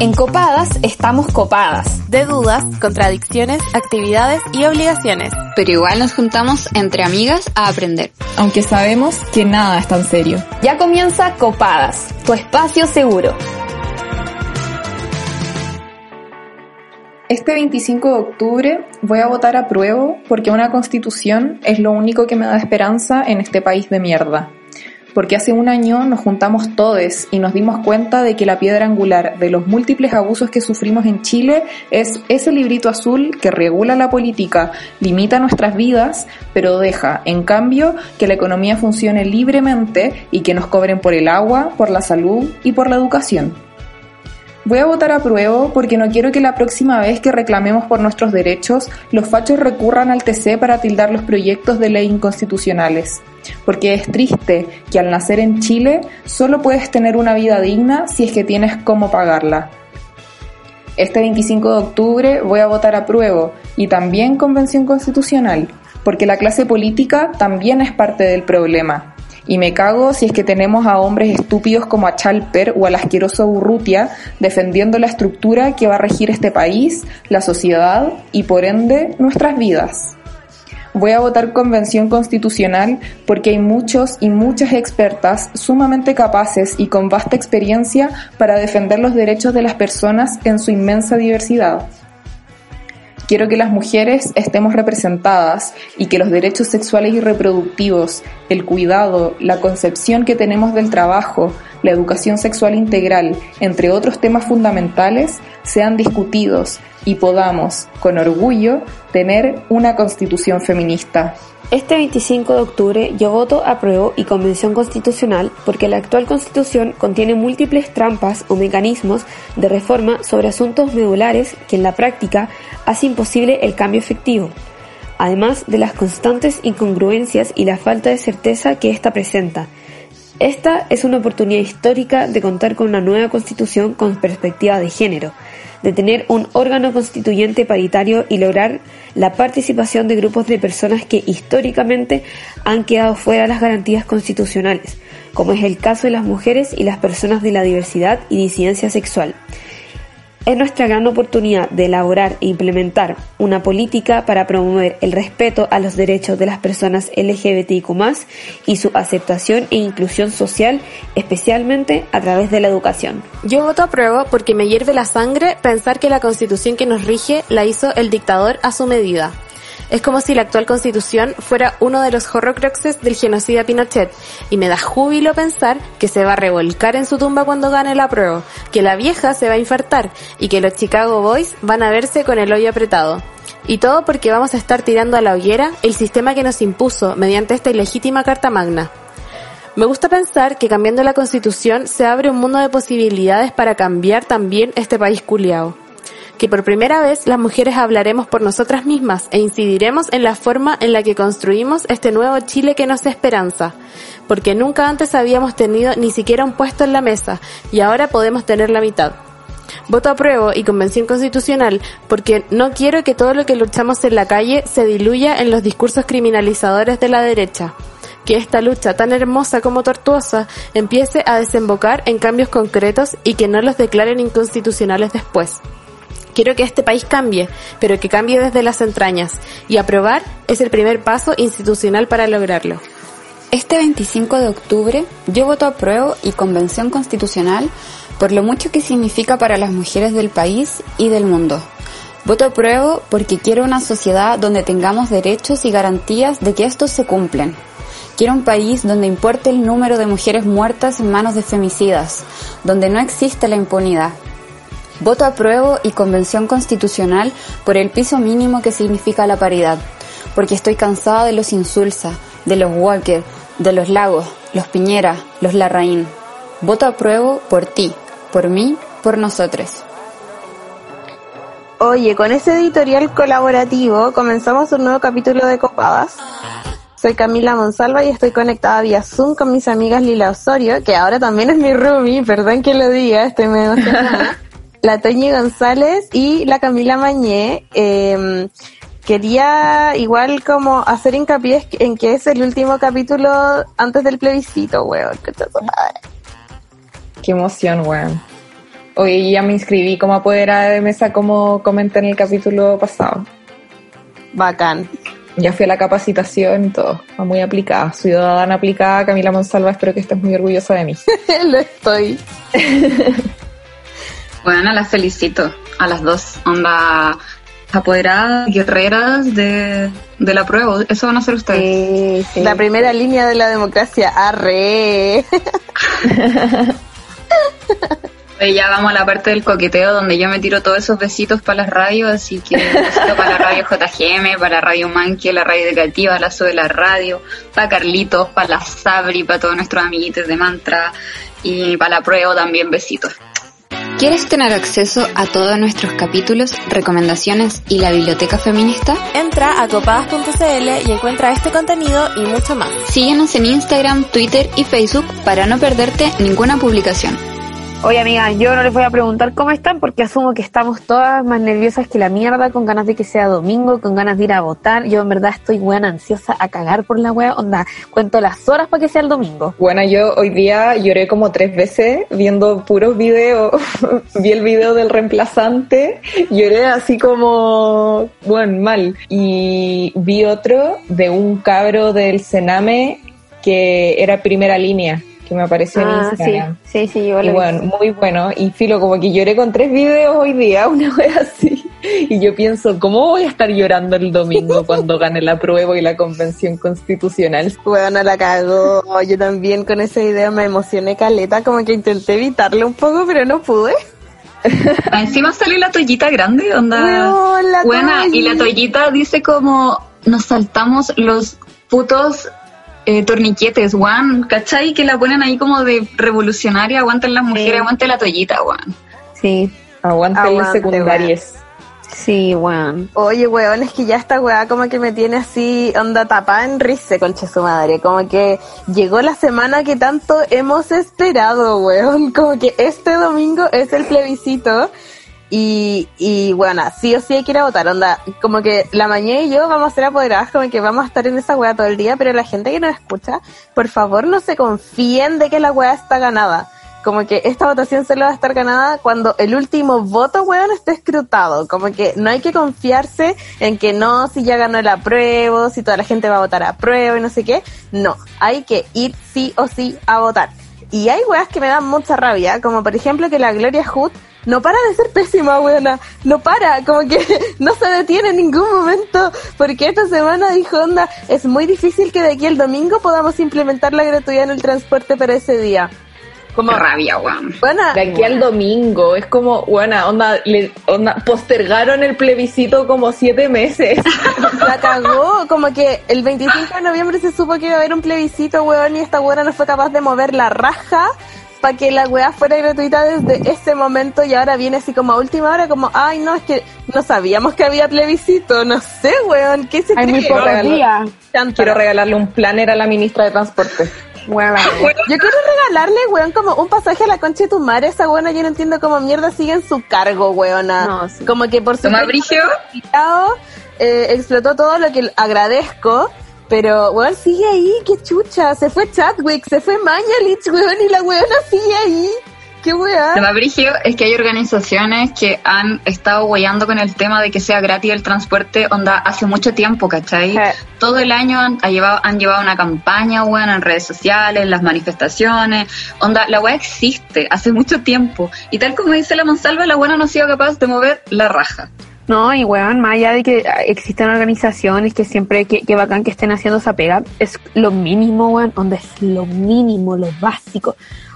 En Copadas estamos copadas. De dudas, contradicciones, actividades y obligaciones. Pero igual nos juntamos entre amigas a aprender. Aunque sabemos que nada es tan serio. Ya comienza Copadas, tu espacio seguro. Este 25 de octubre voy a votar a prueba porque una constitución es lo único que me da esperanza en este país de mierda porque hace un año nos juntamos todos y nos dimos cuenta de que la piedra angular de los múltiples abusos que sufrimos en Chile es ese librito azul que regula la política, limita nuestras vidas, pero deja, en cambio, que la economía funcione libremente y que nos cobren por el agua, por la salud y por la educación. Voy a votar a prueba porque no quiero que la próxima vez que reclamemos por nuestros derechos, los fachos recurran al TC para tildar los proyectos de ley inconstitucionales. Porque es triste que al nacer en Chile solo puedes tener una vida digna si es que tienes cómo pagarla. Este 25 de octubre voy a votar a prueba y también convención constitucional, porque la clase política también es parte del problema y me cago si es que tenemos a hombres estúpidos como a Chalper o al asqueroso Urrutia defendiendo la estructura que va a regir este país, la sociedad y por ende nuestras vidas. Voy a votar convención constitucional porque hay muchos y muchas expertas sumamente capaces y con vasta experiencia para defender los derechos de las personas en su inmensa diversidad. Quiero que las mujeres estemos representadas y que los derechos sexuales y reproductivos, el cuidado, la concepción que tenemos del trabajo, la educación sexual integral, entre otros temas fundamentales, sean discutidos y podamos, con orgullo, tener una constitución feminista. Este 25 de octubre yo voto apruebo y convención constitucional porque la actual constitución contiene múltiples trampas o mecanismos de reforma sobre asuntos medulares que en la práctica hace imposible el cambio efectivo, además de las constantes incongruencias y la falta de certeza que ésta presenta. Esta es una oportunidad histórica de contar con una nueva constitución con perspectiva de género, de tener un órgano constituyente paritario y lograr la participación de grupos de personas que históricamente han quedado fuera de las garantías constitucionales, como es el caso de las mujeres y las personas de la diversidad y disidencia sexual es nuestra gran oportunidad de elaborar e implementar una política para promover el respeto a los derechos de las personas LGBTIQ y su aceptación e inclusión social, especialmente a través de la educación. Yo voto a porque me hierve la sangre pensar que la constitución que nos rige la hizo el dictador a su medida. Es como si la actual constitución fuera uno de los horrocruxes del genocida Pinochet, y me da júbilo pensar que se va a revolcar en su tumba cuando gane la prueba, que la vieja se va a infartar y que los Chicago Boys van a verse con el hoyo apretado. Y todo porque vamos a estar tirando a la hoguera el sistema que nos impuso mediante esta ilegítima Carta Magna. Me gusta pensar que cambiando la constitución se abre un mundo de posibilidades para cambiar también este país culiao que por primera vez las mujeres hablaremos por nosotras mismas e incidiremos en la forma en la que construimos este nuevo Chile que nos esperanza, porque nunca antes habíamos tenido ni siquiera un puesto en la mesa y ahora podemos tener la mitad. Voto apruebo y convención constitucional porque no quiero que todo lo que luchamos en la calle se diluya en los discursos criminalizadores de la derecha. Que esta lucha tan hermosa como tortuosa empiece a desembocar en cambios concretos y que no los declaren inconstitucionales después. Quiero que este país cambie, pero que cambie desde las entrañas, y aprobar es el primer paso institucional para lograrlo. Este 25 de octubre yo voto a prueba y convención constitucional por lo mucho que significa para las mujeres del país y del mundo. Voto a prueba porque quiero una sociedad donde tengamos derechos y garantías de que estos se cumplen. Quiero un país donde importe el número de mujeres muertas en manos de femicidas, donde no existe la impunidad, Voto apruebo y convención constitucional por el piso mínimo que significa la paridad, porque estoy cansada de los insulsa, de los Walker, de los Lagos, los Piñera, los Larraín. Voto apruebo por ti, por mí, por nosotros. Oye, con este editorial colaborativo comenzamos un nuevo capítulo de Copadas. Soy Camila Monsalva y estoy conectada vía Zoom con mis amigas Lila Osorio, que ahora también es mi roomie, perdón que lo diga, estoy medio la Toñi González y la Camila Mañé. Eh, quería igual como hacer hincapié en que es el último capítulo antes del plebiscito, weón. Qué emoción, weón. Hoy ya me inscribí como apoderada de mesa, como comenté en el capítulo pasado. Bacán. Ya fui a la capacitación y todo. Muy aplicada. Ciudadana aplicada, Camila Monsalva, espero que estés muy orgullosa de mí. Lo estoy. Bueno, las felicito a las dos. Onda apoderadas, guerreras de, de la prueba. Eso van a ser ustedes. Sí, sí. La primera línea de la democracia. Arre. Oye, ya vamos a la parte del coqueteo donde yo me tiro todos esos besitos para las radios, así que besito para la radio JGM, para la radio Manque, la radio educativa, la de la radio, para Carlitos, para la Sabri, para todos nuestros amiguitos de Mantra y para la prueba también besitos. ¿Quieres tener acceso a todos nuestros capítulos, recomendaciones y la biblioteca feminista? Entra a copadas.cl y encuentra este contenido y mucho más. Síguenos en Instagram, Twitter y Facebook para no perderte ninguna publicación. Oye, amigas, yo no les voy a preguntar cómo están porque asumo que estamos todas más nerviosas que la mierda, con ganas de que sea domingo, con ganas de ir a votar. Yo en verdad estoy buena ansiosa a cagar por la wea. Onda, cuento las horas para que sea el domingo. Bueno, yo hoy día lloré como tres veces viendo puros videos. Vi el video del reemplazante, lloré así como, bueno, mal. Y vi otro de un cabro del Sename que era primera línea que me apareció en Ah, Instagram. sí, sí, sí, yo lo Y vi. bueno, muy bueno. Y filo, como que lloré con tres videos hoy día, una vez así. Y yo pienso, ¿cómo voy a estar llorando el domingo cuando gane la prueba y la convención constitucional? Bueno, la cagó. Yo también con ese video me emocioné caleta, como que intenté evitarlo un poco, pero no pude. Encima salió la toallita grande, onda. Weón, la Buena, y la toalla. toallita dice como nos saltamos los putos eh, torniquetes, Juan, ¿cachai? Que la ponen ahí como de revolucionaria, aguanten las mujeres, Sí. aguante la toallita, Juan. Sí, Aguante las secundarias. sí, weón. Oye, weón, es que ya esta weá como que me tiene así onda tapada en risa, concha su madre. Como que llegó la semana que tanto hemos esperado, weón. Como que este domingo es el plebiscito. Y, y bueno, sí o sí hay que ir a votar, onda, como que la mañana y yo vamos a ser apoderadas, como que vamos a estar en esa weá todo el día, pero la gente que nos escucha, por favor no se confíen de que la weá está ganada. Como que esta votación solo va a estar ganada cuando el último voto, weón, esté escrutado. Como que no hay que confiarse en que no, si ya ganó el apruebo, si toda la gente va a votar a prueba y no sé qué. No, hay que ir sí o sí a votar. Y hay weas que me dan mucha rabia, como por ejemplo que la Gloria Hood no para de ser pésima, weona. No para, como que no se detiene en ningún momento. Porque esta semana dijo, onda, es muy difícil que de aquí al domingo podamos implementar la gratuidad en el transporte para ese día. Como, Qué rabia, buena, De aquí al domingo, es como, buena, onda, le, onda, postergaron el plebiscito como siete meses. la cagó. Como que el 25 de noviembre se supo que iba a haber un plebiscito, weón, y esta weona no fue capaz de mover la raja para que la weá fuera gratuita desde ese momento y ahora viene así como a última hora como, ay no, es que no sabíamos que había plebiscito, no sé, weón, ¿qué se Hay cree? Quiero regalarle un planner a la ministra de Transporte. Weón. Yo quiero regalarle, weón, como un pasaje a la concha de tu madre. Esa weona yo no entiendo cómo mierda sigue en su cargo, weona. No, sí. Como que por su Toma, eh, explotó todo lo que agradezco. Pero, weón, sigue ahí, qué chucha. Se fue Chadwick, se fue Mañalich, weón, y la weona sigue ahí. Qué weá. Lo más es que hay organizaciones que han estado guayando con el tema de que sea gratis el transporte, onda, hace mucho tiempo, ¿cachai? Sí. Todo el año han, ha llevado, han llevado una campaña, weón, en redes sociales, las manifestaciones, onda, la weá existe hace mucho tiempo. Y tal como dice la Monsalva, la weá no ha sido capaz de mover la raja. No, y weón, más allá de que existen organizaciones que siempre, que, que bacán que estén haciendo esa pega, es lo mínimo, weón, donde es lo mínimo, lo básico,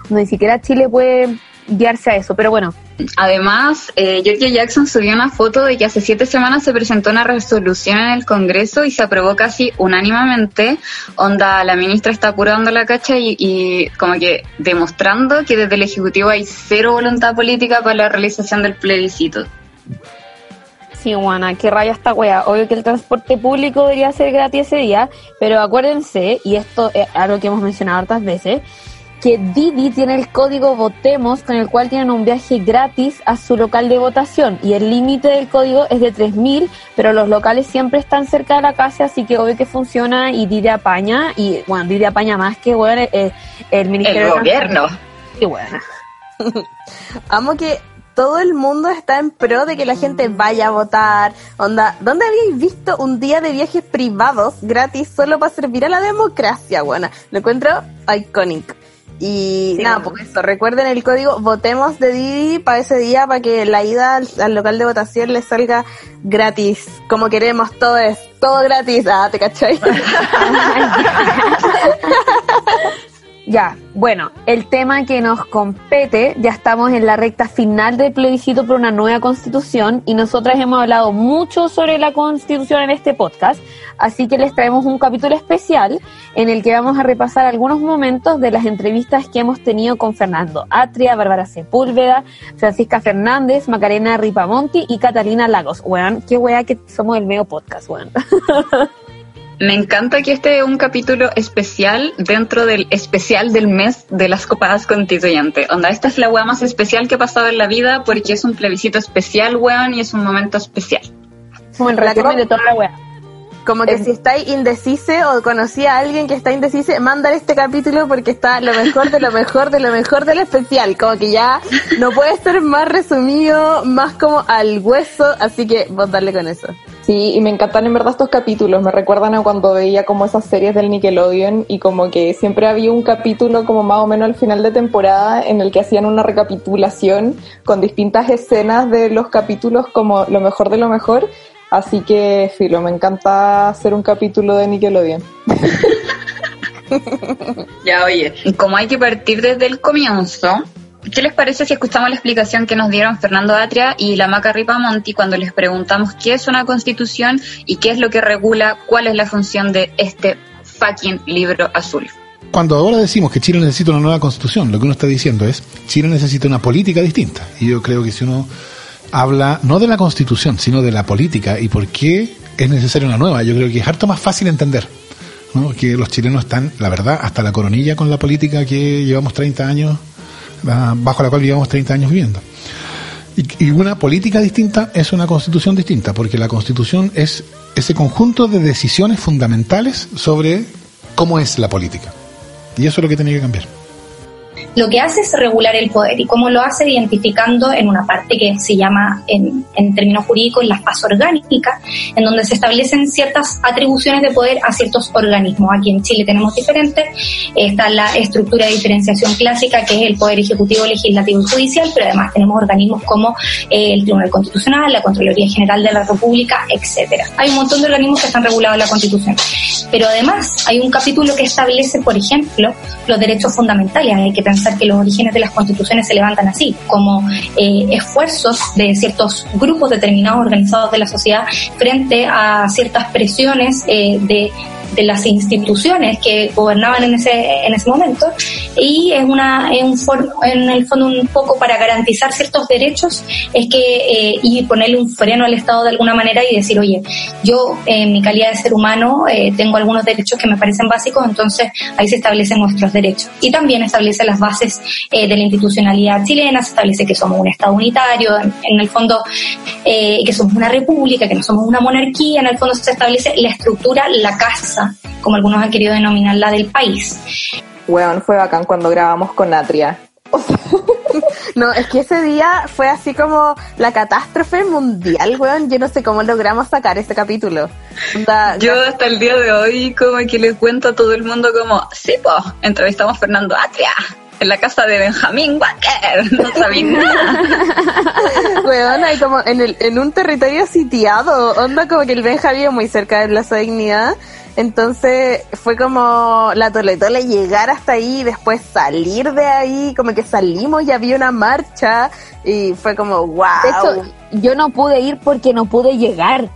donde ni siquiera Chile puede guiarse a eso, pero bueno, Además, eh, Georgia Jackson subió una foto de que hace siete semanas se presentó una resolución en el Congreso y se aprobó casi unánimemente. Onda, la ministra está apurando la cacha y, y como que demostrando que desde el Ejecutivo hay cero voluntad política para la realización del plebiscito. Sí, guana, qué raya esta wea. Obvio que el transporte público debería ser gratis ese día, pero acuérdense, y esto es algo que hemos mencionado hartas veces, que Didi tiene el código Votemos con el cual tienen un viaje gratis a su local de votación y el límite del código es de 3.000, pero los locales siempre están cerca de la casa, así que obvio que funciona y Didi apaña y bueno, Didi apaña más que bueno, el, el Ministerio El de gobierno. Y bueno, Amo que todo el mundo está en pro de que la gente vaya a votar. Onda, ¿dónde habéis visto un día de viajes privados gratis solo para servir a la democracia, buena? Lo encuentro icónico. Y nada, pues eso, recuerden el código votemos de Didi para ese día para que la ida al, local de votación les salga gratis, como queremos, todo es, todo gratis, ah, ¿te cachai? Ya, bueno, el tema que nos compete, ya estamos en la recta final del plebiscito por una nueva constitución y nosotras hemos hablado mucho sobre la constitución en este podcast, así que les traemos un capítulo especial en el que vamos a repasar algunos momentos de las entrevistas que hemos tenido con Fernando Atria, Bárbara Sepúlveda, Francisca Fernández, Macarena Ripamonti y Catalina Lagos. Weón, qué wea que somos el medio podcast, weón. Me encanta que este es un capítulo especial dentro del especial del mes de las copadas constituyentes. Onda, esta es la weá más especial que ha pasado en la vida porque es un plebiscito especial, weón, y es un momento especial. Como el resumen de toda la weá. Como que si estáis indecise o conocí a alguien que está indecise, mandar este capítulo porque está lo mejor de lo mejor de lo mejor del especial. Como que ya no puede ser más resumido, más como al hueso, así que vos darle con eso. Sí, y me encantan en verdad estos capítulos, me recuerdan a cuando veía como esas series del Nickelodeon y como que siempre había un capítulo como más o menos al final de temporada en el que hacían una recapitulación con distintas escenas de los capítulos como lo mejor de lo mejor, así que filo, me encanta hacer un capítulo de Nickelodeon. ya oye, como hay que partir desde el comienzo, ¿Qué les parece si escuchamos la explicación que nos dieron Fernando Atria y la Maca Ripamonti cuando les preguntamos qué es una constitución y qué es lo que regula, cuál es la función de este fucking libro azul? Cuando ahora decimos que Chile necesita una nueva constitución, lo que uno está diciendo es, Chile necesita una política distinta. Y yo creo que si uno habla no de la constitución, sino de la política y por qué es necesaria una nueva, yo creo que es harto más fácil entender. que los chilenos están, la verdad, hasta la coronilla con la política que llevamos 30 años bajo la cual llevamos 30 años viviendo. Y, una política distinta es una constitución distinta, porque la constitución es ese conjunto de decisiones fundamentales sobre cómo es la política. Y eso es lo que tiene que cambiar lo que hace es regular el poder y cómo lo hace identificando en una parte que se llama en, términos jurídicos la fase orgánica, en donde se establecen ciertas atribuciones de poder a ciertos organismos. Aquí en Chile tenemos diferentes, está la estructura de diferenciación clásica que es el poder ejecutivo, legislativo y judicial, pero además tenemos organismos como eh, el Tribunal Constitucional, la Contraloría General de la República, etcétera. Hay un montón de organismos que están regulados en la Constitución. Pero además hay un capítulo que establece, por ejemplo, los derechos fundamentales. Hay que pensar que los orígenes de las constituciones se levantan así, como eh, esfuerzos de ciertos grupos determinados organizados de la sociedad frente a ciertas presiones eh, de de las instituciones que gobernaban en ese, en ese momento. Y es una un en el fondo un poco para garantizar ciertos derechos es que eh, y ponerle un freno al Estado de alguna manera y decir oye yo en mi calidad de ser humano eh, tengo algunos derechos que me parecen básicos entonces ahí se establecen nuestros derechos y también establece las bases eh, de la institucionalidad chilena se establece que somos un Estado unitario en, en el fondo que somos una república que no somos una monarquía en el fondo se establece la estructura la casa como algunos han querido denominarla, del país. Weón, fue bacán cuando grabamos con Atria. no, es que ese día fue así como la catástrofe mundial, weón. Yo no sé cómo logramos sacar ese capítulo. Yo hasta el día de hoy como que les cuento a todo el mundo como, sí, pues, entrevistamos a Fernando Atria en la casa de Benjamín Walker. No sabía nada. Weón, hay como en, el, en un territorio sitiado. Onda como que el Benjamín muy cerca de Plaza Dignidad entonces fue como la toletole llegar hasta ahí y después salir de ahí, como que salimos y había una marcha y fue como wow. De hecho, yo no pude ir porque no pude llegar.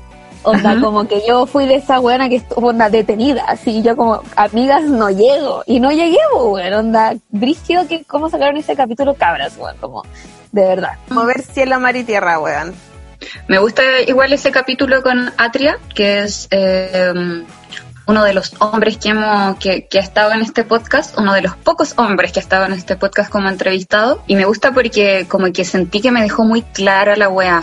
O sea, como que yo fui de esa buena que estuvo onda detenida, así yo como, amigas, no llego. Y no llegué, weón, onda, brígido que cómo sacaron ese capítulo cabras, weón, como, de verdad. Mover cielo, mar y tierra, weón. Me gusta igual ese capítulo con Atria, que es eh, uno de los hombres que, hemos, que, que, ha estado en este podcast, uno de los pocos hombres que ha estado en este podcast como entrevistado. Y me gusta porque como que sentí que me dejó muy clara la weá.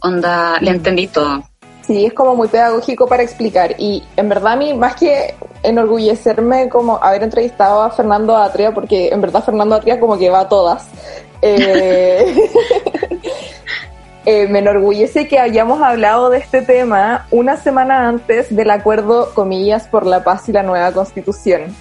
Onda, le entendí todo. Sí, es como muy pedagógico para explicar. Y en verdad a mí, más que enorgullecerme como haber entrevistado a Fernando Atria, porque en verdad Fernando Atria como que va a todas. Eh, eh, me enorgullece que hayamos hablado de este tema una semana antes del acuerdo, comillas, por la paz y la nueva constitución.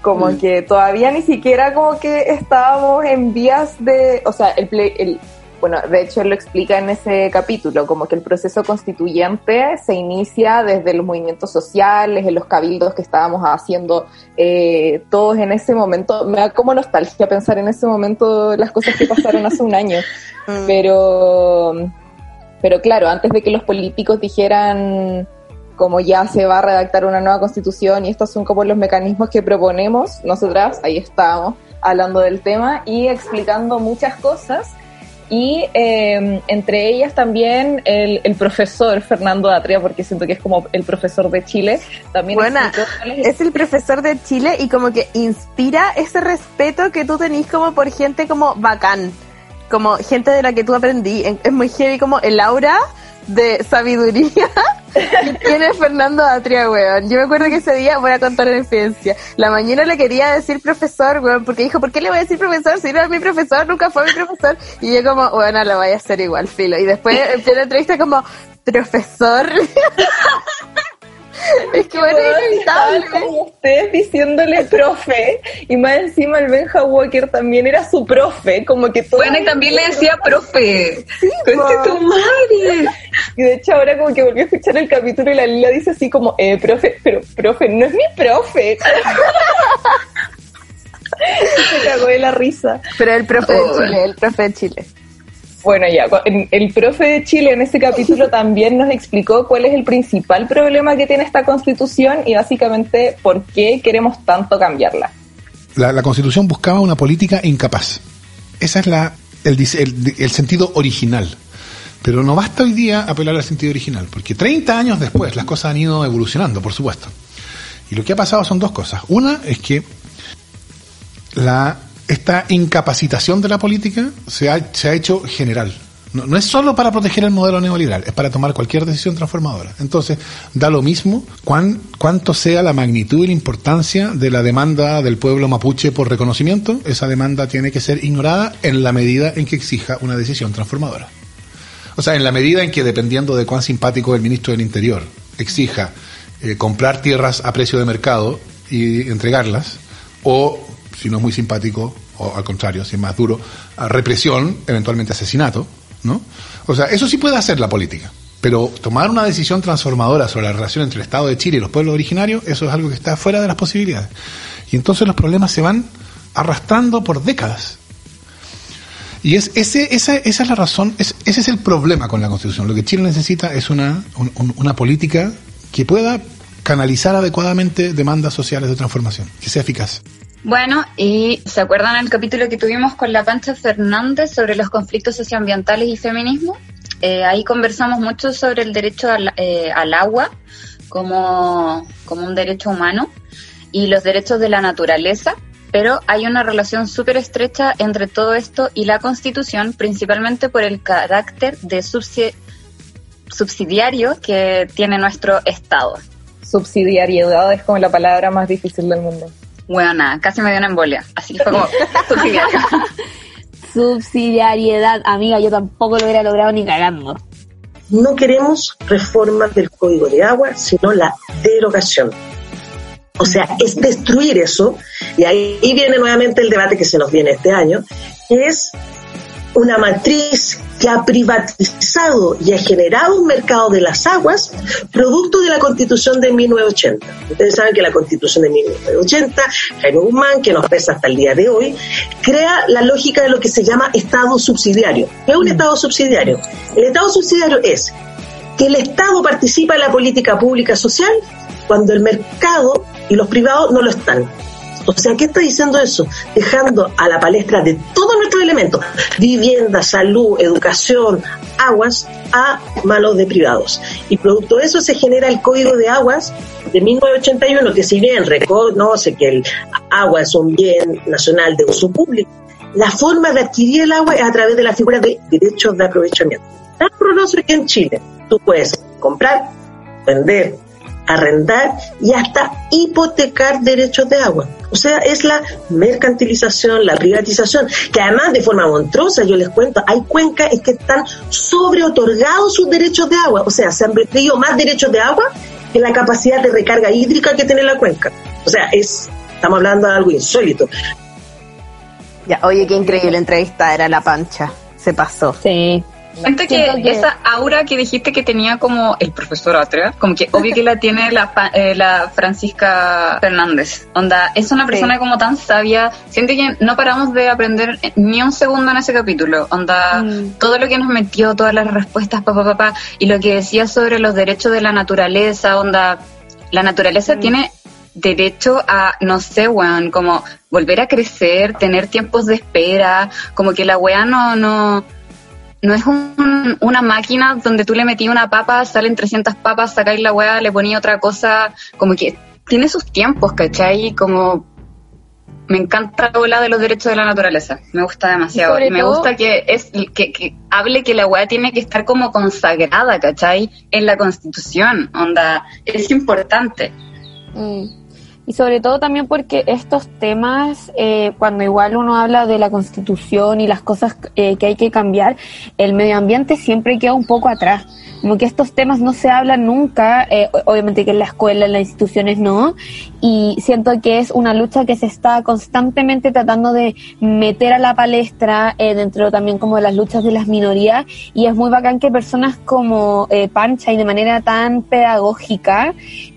Como Mm. que todavía ni siquiera como que estábamos en vías de, o sea, el, ple- el bueno, de hecho él lo explica en ese capítulo, como que el proceso constituyente se inicia desde los movimientos sociales, en los cabildos que estábamos haciendo eh, todos en ese momento. Me da como nostalgia pensar en ese momento las cosas que pasaron hace un año. Pero, pero claro, antes de que los políticos dijeran como ya se va a redactar una nueva constitución y estos son como los mecanismos que proponemos, nosotras ahí estábamos hablando del tema y explicando muchas cosas y eh, entre ellas también el, el profesor Fernando Atria, porque siento que es como el profesor de Chile, también Buena. es- Es el profesor de Chile y como que inspira ese respeto que tú tenés como por gente como bacán, como gente de la que tú aprendí. En- Es muy heavy como el aura de sabiduría que tiene Fernando Atria, weón. Yo me acuerdo que ese día, voy a contar una experiencia, la mañana le quería decir profesor, weón, porque dijo, ¿por qué le voy a decir profesor si no es mi profesor, nunca fue mi profesor? Y yo como, bueno, lo voy a hacer igual, filo. Y después en plena entrevista como, profesor. es que bueno, es como ustedes diciéndole profe y más encima el Benja Walker también era su profe, como que todo Bueno, y también le decía profe. Conche tu madre. y de hecho ahora como que volví a escuchar el capítulo y la Lila dice así como, eh, profe, pero profe, no es mi profe. Se cagó de la risa. Pero el profe de. Chile, el profe de Chile. Bueno, ya, el profe de Chile en ese capítulo también nos explicó cuál es el principal problema que tiene esta constitución y básicamente por qué queremos tanto cambiarla. La, la Constitución buscaba una política incapaz. Esa es la, el, dise- el- el sentido original. Pero no basta hoy día apelar al sentido original, porque 30 años después las cosas han ido evolucionando, por supuesto. Y lo que ha pasado son dos cosas. Una es que la, esta incapacitación de la política se ha, hecho general. No, no es solo para proteger el modelo neoliberal, es para tomar cualquier decisión transformadora. Entonces, da lo mismo cuán, cuánto sea la magnitud y la importancia de la demanda del pueblo mapuche por reconocimiento, esa demanda tiene que ser ignorada en la medida en que exija una decisión transformadora. O sea, en la medida en que, dependiendo de cuán simpático el ministro del Interior exija eh, comprar tierras a precio de mercado y entregarlas, o, si no es muy simpático, o al contrario, si es más duro, represión, eventualmente asesinato, ¿no? O sea, eso sí puede hacer la política. Pero tomar una decisión transformadora sobre la relación entre el Estado de Chile y los pueblos originarios, eso es algo que está fuera de las posibilidades. Y entonces los problemas se van arrastrando por décadas. Y es ese, esa, esa es la razón, es, ese es el problema con la Constitución. Lo que Chile necesita es una, un- un- una política que pueda canalizar adecuadamente demandas sociales de transformación, que sea eficaz. Bueno, y ¿se acuerdan el capítulo que tuvimos con la Pancha Fernández sobre los conflictos socioambientales y feminismo? Eh, ahí conversamos mucho sobre el derecho al, eh, al agua como, como un derecho humano y los derechos de la naturaleza, pero hay una relación súper estrecha entre todo esto y la Constitución, principalmente por el carácter de subsi- subsidiario que tiene nuestro Estado. Subsidiariedad es como la palabra más difícil del mundo. Bueno, casi me dio una embolia, así que fue como subsidiario. Subsidiariedad, amiga, yo tampoco lo hubiera logrado ni cagando. No queremos reformas del Código de Agua, sino la derogación. O sea, es destruir eso, y ahí viene nuevamente el debate que se nos viene este año, que es una matriz que ha privatizado y ha generado un mercado de las aguas producto de la constitución de 1980. Ustedes saben que la constitución de 1980, Jaime Guzmán, que nos pesa hasta el día de hoy, crea la lógica de lo que se llama Estado subsidiario. ¿Qué es un Estado subsidiario? El Estado subsidiario es que el Estado participa en la política pública social cuando el mercado y los privados no lo están. O sea, ¿qué está diciendo eso? Dejando a la palestra de todos nuestros elementos, vivienda, salud, educación, aguas, a manos de privados. Y producto de eso se genera el Código de Aguas de 1981, que si bien reconoce que el agua es un bien nacional de uso público, la forma de adquirir el agua es a través de la figura de derechos de aprovechamiento. Tan pronto que en Chile tú puedes comprar, vender, arrendar y hasta hipotecar derechos de agua. O sea, es la mercantilización, la privatización, que además de forma monstruosa, yo les cuento, hay cuencas que están sobre otorgados sus derechos de agua. O sea, se han pedido más derechos de agua que la capacidad de recarga hídrica que tiene la cuenca. O sea, es, estamos hablando de algo insólito. Ya, oye, qué increíble entrevista era la pancha. Se pasó. Sí. Siento que, esa aura que dijiste que tenía como el profesor Atrea, como que obvio que la tiene la, eh, la Francisca Fernández. Onda, es una persona como tan sabia. Siento que no paramos de aprender ni un segundo en ese capítulo. Onda, Mm. todo lo que nos metió, todas las respuestas, papá, papá, y lo que decía sobre los derechos de la naturaleza, onda, la naturaleza tiene derecho a, no sé, weón, como volver a crecer, tener tiempos de espera, como que la weá no, no, no es un- una máquina donde tú le metí una papa, salen 300 papas, sacáis la weá, le poní otra cosa, como que tiene sus tiempos, ¿cachai? Como me encanta la bola de los derechos de la naturaleza, me gusta demasiado. Y me todo- gusta que es que, que hable que la weá tiene que estar como consagrada, ¿cachai? En la constitución, onda, es importante. Mm. Y sobre todo también porque estos temas, eh, cuando igual uno habla de la constitución y las cosas eh, que hay que cambiar, el medio ambiente siempre queda un poco atrás. Como que estos temas no se hablan nunca, eh, obviamente que en la escuela, en las instituciones no, y siento que es una lucha que se está constantemente tratando de meter a la palestra eh, dentro también como de las luchas de las minorías, y es muy bacán que personas como eh, Pancha y de manera tan pedagógica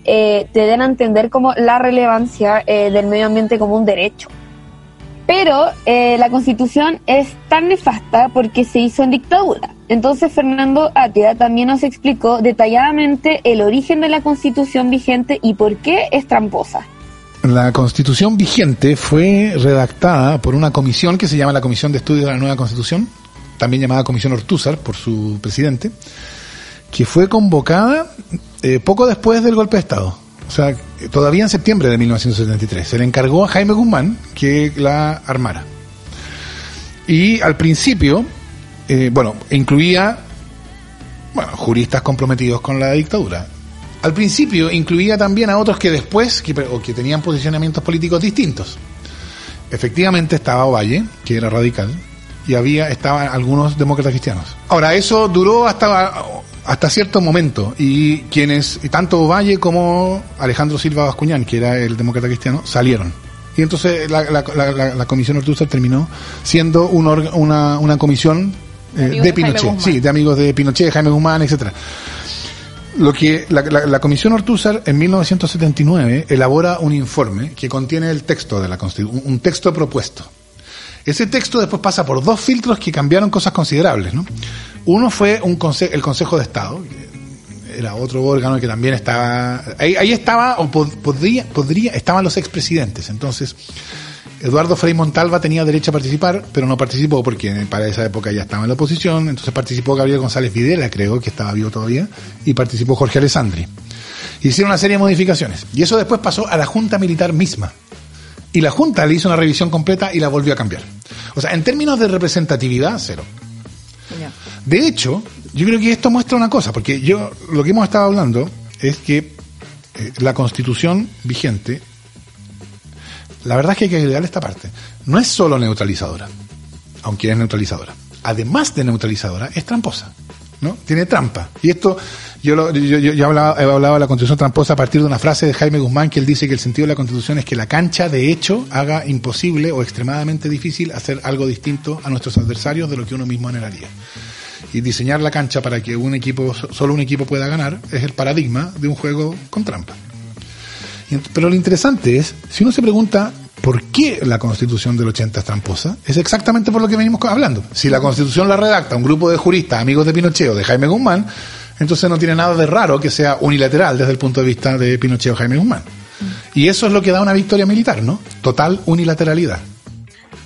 eh, te den a entender como la relevancia eh, del medio ambiente como un derecho. Pero eh, la constitución es tan nefasta porque se hizo en dictadura. Entonces Fernando Atria también nos explicó detalladamente el origen de la constitución vigente y por qué es tramposa. La constitución vigente fue redactada por una comisión que se llama la Comisión de Estudios de la Nueva Constitución, también llamada Comisión Ortúzar por su presidente, que fue convocada eh, poco después del golpe de Estado. O sea, todavía en septiembre de 1973. Se le encargó a Jaime Guzmán que la armara. Y al principio, eh, bueno, incluía bueno, juristas comprometidos con la dictadura. Al principio incluía también a otros que después, que, o que tenían posicionamientos políticos distintos. Efectivamente estaba Ovalle, que era radical, y había estaban algunos demócratas cristianos. Ahora, eso duró hasta, hasta cierto momento, y quienes, tanto Ovalle como Alejandro Silva Bascuñán, que era el demócrata cristiano, salieron. Y entonces la, la, la, la comisión Ortúzar terminó siendo un orga- una, una comisión eh, de Pinochet, sí, de amigos de Pinochet, Jaime Guzmán, etcétera. Lo que la Comisión Ortúzar en 1979 elabora un informe que contiene el texto de la Constitución, un texto propuesto. Ese texto después pasa por dos filtros que cambiaron cosas considerables, ¿no? Uno fue un el Consejo de Estado, que era otro órgano que también estaba ahí, ahí estaba o pod- podría podría estaban los expresidentes. Entonces, Eduardo Frei Montalva tenía derecho a participar, pero no participó porque para esa época ya estaba en la oposición. Entonces participó Gabriel González Videla, creo que estaba vivo todavía, y participó Jorge Alessandri. Hicieron una serie de modificaciones. Y eso después pasó a la Junta Militar misma. Y la Junta le hizo una revisión completa y la volvió a cambiar. O sea, en términos de representatividad, cero. De hecho, yo creo que esto muestra una cosa, porque yo lo que hemos estado hablando es que eh, la constitución vigente, la verdad es que hay que agregar esta parte, no es solo neutralizadora, aunque es neutralizadora. Además de neutralizadora, es tramposa. ¿No? Tiene trampa. Y esto, yo, lo- yo, yo, hablaba, he hablado de la constitución tramposa a partir de una frase de Jaime Guzmán que él dice que el sentido de la constitución es que la cancha de hecho haga imposible o extremadamente difícil hacer algo distinto a nuestros adversarios de lo que uno mismo anhelaría. Y diseñar la cancha para que un equipo, solo un equipo pueda ganar, es el paradigma de un juego con trampa. Pero lo interesante es, si uno se pregunta por qué la constitución del 80 es tramposa, es exactamente por lo que venimos hablando. Si la constitución la redacta un grupo de juristas amigos de Pinochet o de Jaime Guzmán, entonces no tiene nada de raro que sea unilateral desde el punto de vista de Pinochet o Jaime Guzmán. Y eso es lo que da una victoria militar, ¿no? Total unilateralidad.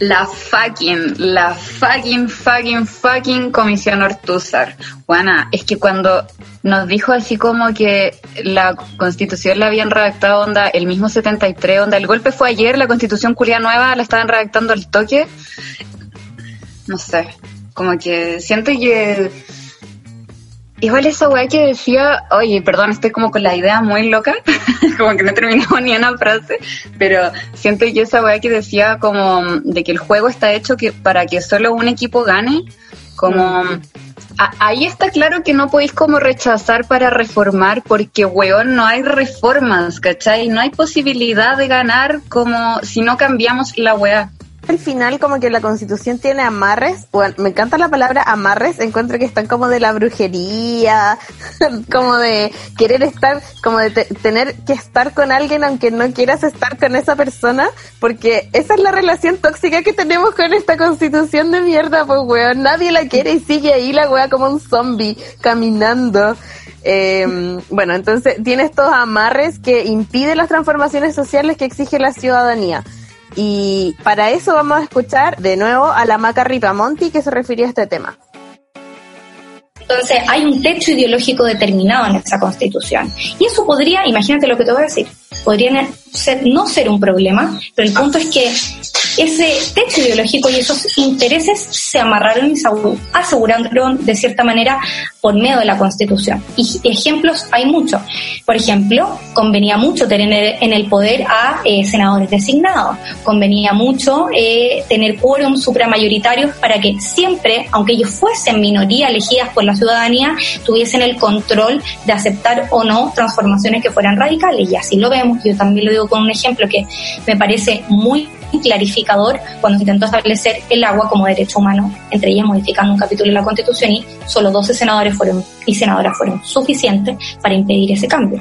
La fucking, la fucking, fucking, fucking Comisión Ortúzar. Juana, es que cuando nos dijo así como que la constitución la habían redactado onda el mismo 73, onda el golpe fue ayer, la constitución curia nueva la estaban redactando al toque. No sé, como que siento que Igual esa weá que decía, oye, perdón, estoy como con la idea muy loca, como que no he terminado ni una frase, pero siento que esa weá que decía como de que el juego está hecho que para que solo un equipo gane, como ahí está claro que no podéis como rechazar para reformar porque weón no hay reformas, ¿cachai? No hay posibilidad de ganar como si no cambiamos la weá al final como que la constitución tiene amarres, bueno, me encanta la palabra amarres, encuentro que están como de la brujería, como de querer estar, como de tener que estar con alguien aunque no quieras estar con esa persona, porque esa es la relación tóxica que tenemos con esta constitución de mierda, pues weón, nadie la quiere y sigue ahí la wea como un zombie caminando. Eh, bueno, entonces tiene estos amarres que impiden las transformaciones sociales que exige la ciudadanía. Y para eso vamos a escuchar de nuevo a la Maca Ripamonti que se refiere a este tema. Entonces, hay un techo ideológico determinado en esa constitución. Y eso podría, imagínate lo que te voy a decir, podría ser, no ser un problema, pero el punto es que ese techo ideológico y esos intereses se amarraron y se aseguraron de cierta manera por medio de la Constitución. Y ejemplos hay muchos. Por ejemplo, convenía mucho tener en el poder a eh, senadores designados, convenía mucho eh, tener quórum supramayoritarios para que siempre, aunque ellos fuesen minoría elegidas por la ciudadanía, tuviesen el control de aceptar o no transformaciones que fueran radicales. Y así lo vemos, yo también lo digo con un ejemplo que me parece muy clarificador cuando se intentó establecer el agua como derecho humano, entre ellas modificando un capítulo de la Constitución y solo 12 senadores fueron y senadoras fueron suficientes para impedir ese cambio.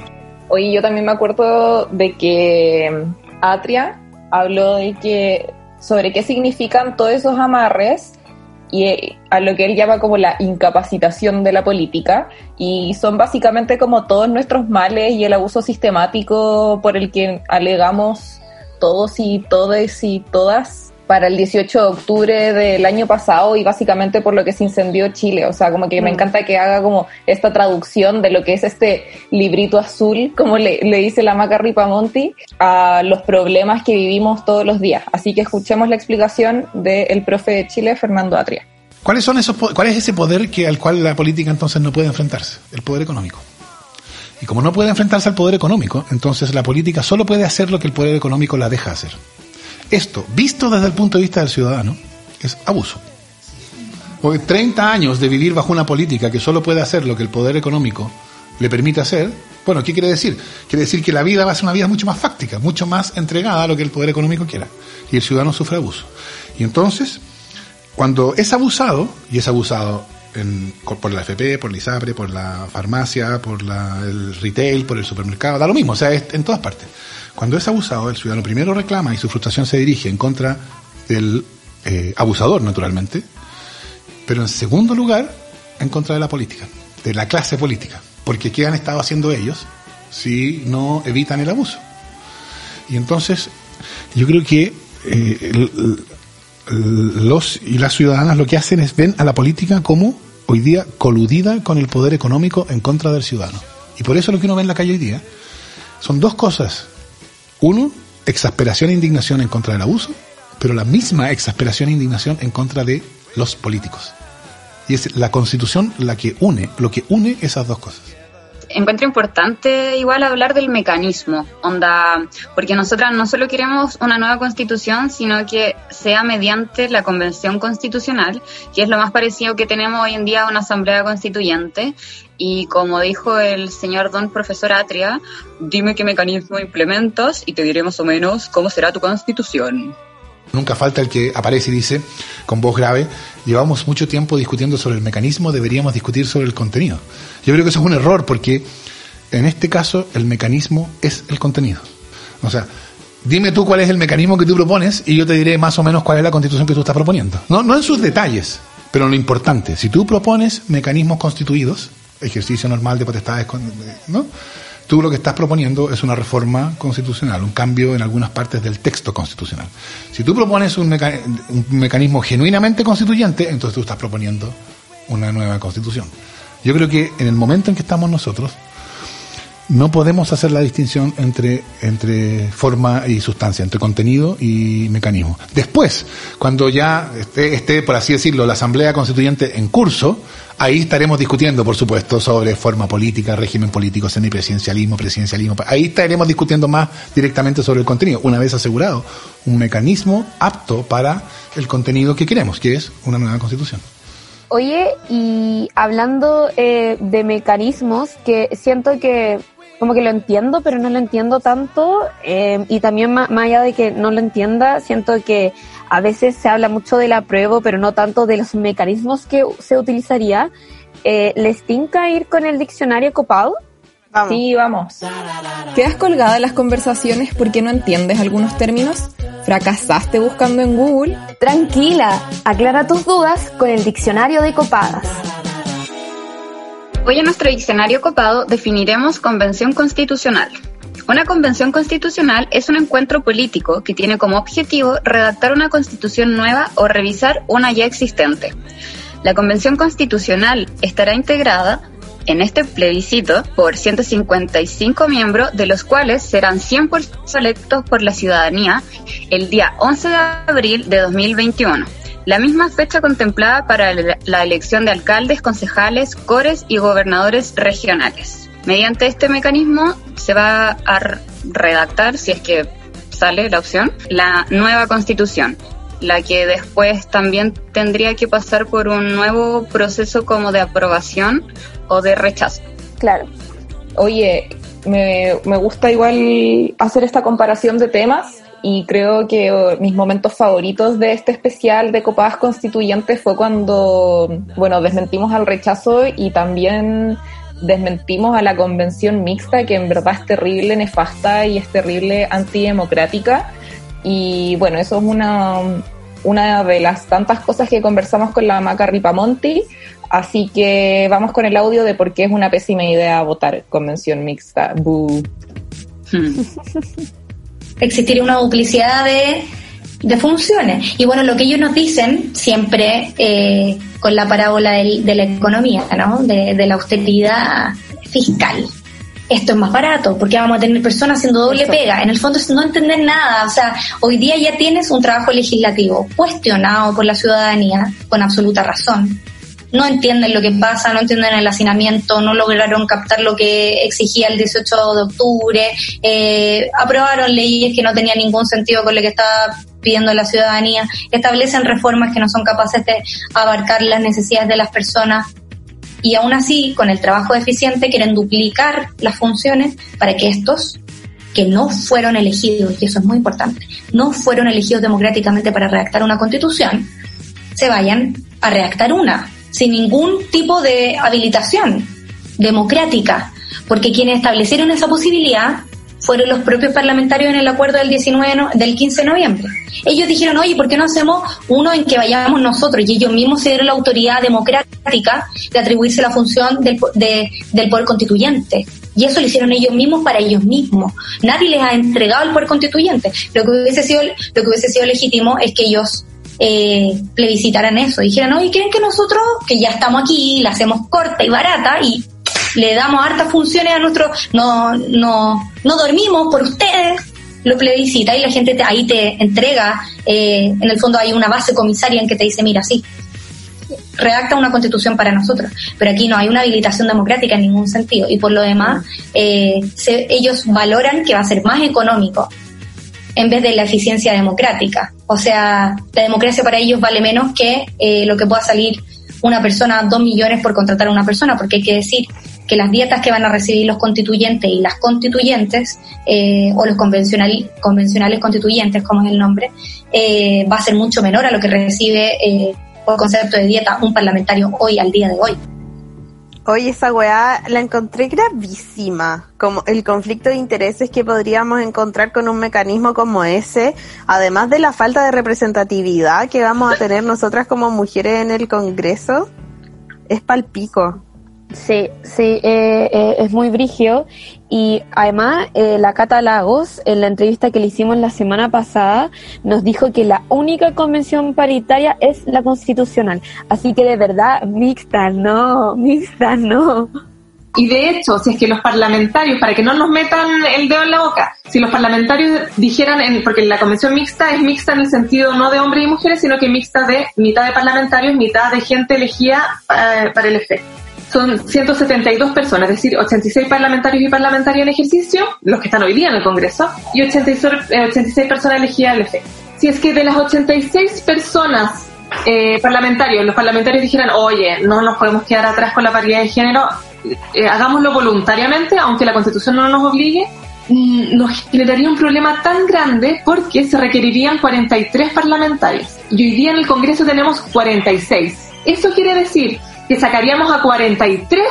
Oye, yo también me acuerdo de que Atria habló de que sobre qué significan todos esos amarres y a lo que él llama como la incapacitación de la política y son básicamente como todos nuestros males y el abuso sistemático por el que alegamos todos y todes y todas para el 18 de octubre del año pasado y básicamente por lo que se incendió Chile. O sea, como que me mm. encanta que haga como esta traducción de lo que es este librito azul, como le, dice la Maca Ripamonti, a los problemas que vivimos todos los días. Así que escuchemos la explicación del profe de Chile, Fernando Atria. ¿Cuáles son esos, ¿Cuál es ese poder que, al cual la política entonces no puede enfrentarse? El poder económico. Y como no puede enfrentarse al poder económico, entonces la política solo puede hacer lo que el poder económico la deja hacer. Esto, visto desde el punto de vista del ciudadano, es abuso. Porque 30 años de vivir bajo una política que solo puede hacer lo que el poder económico le permite hacer, bueno, ¿qué quiere decir? Quiere decir que la vida va a ser una vida mucho más fáctica, mucho más entregada a lo que el poder económico quiera. Y el ciudadano sufre abuso. Y entonces, cuando es abusado, y es abusado por la FP, por la ISAPRE, por la farmacia, por el retail, por el supermercado, da lo mismo, o sea, es en todas partes. Cuando es abusado, el ciudadano primero reclama y su frustración se dirige en contra del eh, abusador, naturalmente, pero en segundo lugar, en contra de la política, de la clase política, porque ¿qué han estado haciendo ellos si no evitan el abuso? Y entonces, yo creo que eh, los y las ciudadanas lo que hacen es ven a la política como hoy día coludida con el poder económico en contra del ciudadano. Y por eso lo que uno ve en la calle hoy día son dos cosas. Uno, exasperación e indignación en contra del abuso, pero la misma exasperación e indignación en contra de los políticos. Y es la constitución la que une, lo que une esas dos cosas encuentro importante igual hablar del mecanismo, porque nosotras no solo queremos una nueva constitución, sino que sea mediante la convención constitucional, que es lo más parecido que tenemos hoy en día a una asamblea constituyente. Y como dijo el señor don profesor Atria, dime qué mecanismo implementas y te diré más o menos cómo será tu constitución. Nunca falta el que aparece y dice con voz grave, llevamos mucho tiempo discutiendo sobre el mecanismo, deberíamos discutir sobre el contenido. Yo creo que eso es un error porque en este caso el mecanismo es el contenido. O sea, dime tú cuál es el mecanismo que tú propones y yo te diré más o menos cuál es la constitución que tú estás proponiendo. No, no en sus detalles, pero en lo importante. Si tú propones mecanismos constituidos, ejercicio normal de potestades, ¿no? Tú lo que estás proponiendo es una reforma constitucional, un cambio en algunas partes del texto constitucional. Si tú propones un, mecanismo genuinamente constituyente, entonces tú estás proponiendo una nueva constitución. Yo creo que en el momento en que estamos nosotros, no podemos hacer la distinción entre, entre forma y sustancia, entre contenido y mecanismo. Después, cuando ya esté, esté, por así decirlo, la Asamblea Constituyente en curso, ahí estaremos discutiendo, por supuesto, sobre forma política, régimen político, semipresidencialismo, presidencialismo. Ahí estaremos discutiendo más directamente sobre el contenido, una vez asegurado un mecanismo apto para el contenido que queremos, que es una nueva constitución. Oye, y hablando eh, de mecanismos, que siento que como que lo entiendo, pero no lo entiendo tanto. Eh, y también más, allá de que no lo entienda, siento que a veces se habla mucho del apruebo, pero no tanto de los mecanismos que se utilizaría. Eh, ¿Les tinca ir con el diccionario copado? Sí, vamos. ¿Quedas colgada en las conversaciones porque no entiendes algunos términos? ¿Fracasaste buscando en Google? Tranquila, aclara tus dudas con el diccionario de copadas. Hoy en nuestro diccionario copado definiremos convención constitucional. Una convención constitucional es un encuentro político que tiene como objetivo redactar una constitución nueva o revisar una ya existente. La convención constitucional estará integrada en este plebiscito por 155 miembros, de los cuales serán 100% electos por la ciudadanía el día 11 de abril de 2021 la misma fecha contemplada para la elección de alcaldes, concejales, cores y gobernadores regionales. Mediante este mecanismo se va a redactar, si es que sale la opción, la nueva constitución, la que después también tendría que pasar por un nuevo proceso como de aprobación o de rechazo. Claro. Oye, me, me gusta igual hacer esta comparación de temas y creo que oh, mis momentos favoritos de este especial de copadas constituyentes fue cuando, bueno, desmentimos al rechazo y también desmentimos a la convención mixta, que en verdad es terrible, nefasta y es terrible antidemocrática. Y bueno, eso es una, una de las tantas cosas que conversamos con la Maca Ripamonti. Así que vamos con el audio de por qué es una pésima idea votar convención mixta. Boo. Hmm. existiría una duplicidad de, funciones. Y bueno, lo que ellos nos dicen siempre eh, con la parábola de la economía, ¿no? De, de, la austeridad fiscal. Esto es más barato porque vamos a tener personas haciendo doble pega. En el fondo es no entender nada. O sea, hoy día ya tienes un trabajo legislativo cuestionado por la ciudadanía con absoluta razón no entienden lo que pasa, no entienden el hacinamiento, no lograron captar lo que exigía el 18 de octubre, eh, aprobaron leyes que no tenían ningún sentido con lo que estaba pidiendo la ciudadanía, establecen reformas que no son capaces de abarcar las necesidades de las personas y aún así, con el trabajo eficiente, quieren duplicar las funciones para que estos que no fueron elegidos, y eso es muy importante, no fueron elegidos democráticamente para redactar una constitución, se vayan a redactar una sin ningún tipo de habilitación democrática, porque quienes establecieron esa posibilidad fueron los propios parlamentarios en el acuerdo del 19 del 15 de noviembre. Ellos dijeron, oye, ¿por qué no hacemos uno en que vayamos nosotros? Y ellos mismos se dieron la autoridad democrática de atribuirse la función del, del poder constituyente. Y eso lo hicieron ellos mismos para ellos mismos. Nadie les ha entregado el poder constituyente. Lo que hubiese sido, lo que hubiese sido legítimo es que ellos eh, plebiscitaran eso. Dijeran, oye, ¿quieren que nosotros, que ya estamos aquí, la hacemos corta y barata y le damos hartas funciones a nuestro, no, no, no dormimos por ustedes, lo plebiscita y la gente ahí te entrega, eh, en el fondo hay una base comisaria en que te dice, mira, sí, redacta una constitución para nosotros, pero aquí no hay una habilitación democrática en ningún sentido y por lo demás eh, ellos valoran que va a ser más económico en vez de la eficiencia democrática. O sea, la democracia para ellos vale menos que eh, lo que pueda salir una persona, dos millones por contratar a una persona, porque hay que decir que las dietas que van a recibir los constituyentes y las constituyentes, eh, o los convencional, convencionales constituyentes, como es el nombre, eh, va a ser mucho menor a lo que recibe por concepto de dieta un parlamentario hoy al día de hoy. Oye, esa weá la encontré gravísima, como el conflicto de intereses que podríamos encontrar con un mecanismo como ese, además de la falta de representatividad que vamos a tener nosotras como mujeres en el Congreso, es palpico. Sí, sí, eh, eh, es muy brigio y además eh, la Cata Lagos, en la entrevista que le hicimos la semana pasada, nos dijo que la única convención paritaria es la constitucional. Así que de verdad, mixta, no, mixta, no. Y de hecho, si es que los parlamentarios, para que no nos metan el dedo en la boca, si los parlamentarios dijeran, en, porque la convención mixta es mixta en el sentido no de hombres y mujeres, sino que mixta de mitad de parlamentarios, mitad de gente elegida eh, para el efecto. Son 172 personas, es decir, 86 parlamentarios y parlamentarias en ejercicio, los que están hoy día en el Congreso, y 86, 86 eh, personas elegidas al efecto. Si es que de las 86 personas eh, parlamentarios, los parlamentarios dijeran, oye, no nos podemos quedar atrás con la paridad de género, eh, hagámoslo voluntariamente, aunque la Constitución no nos obligue, mm, nos generaría un problema tan grande porque se requerirían 43 parlamentarios. Y hoy día en el Congreso tenemos 46. Eso quiere decir que sacaríamos a 43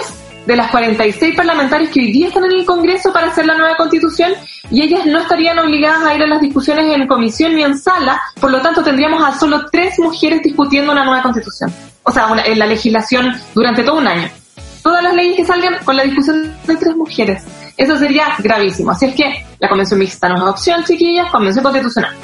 de las 46 parlamentarias que hoy día están en el Congreso para hacer la nueva constitución y ellas no estarían obligadas a ir a las discusiones en comisión ni en sala, por lo tanto tendríamos a solo tres mujeres discutiendo una nueva constitución, o sea, en la legislación durante todo un año. Todas las leyes que salgan con la discusión de tres mujeres. Eso sería gravísimo. Así es que la convención mixta no es opción, chiquillas, convención constitucional.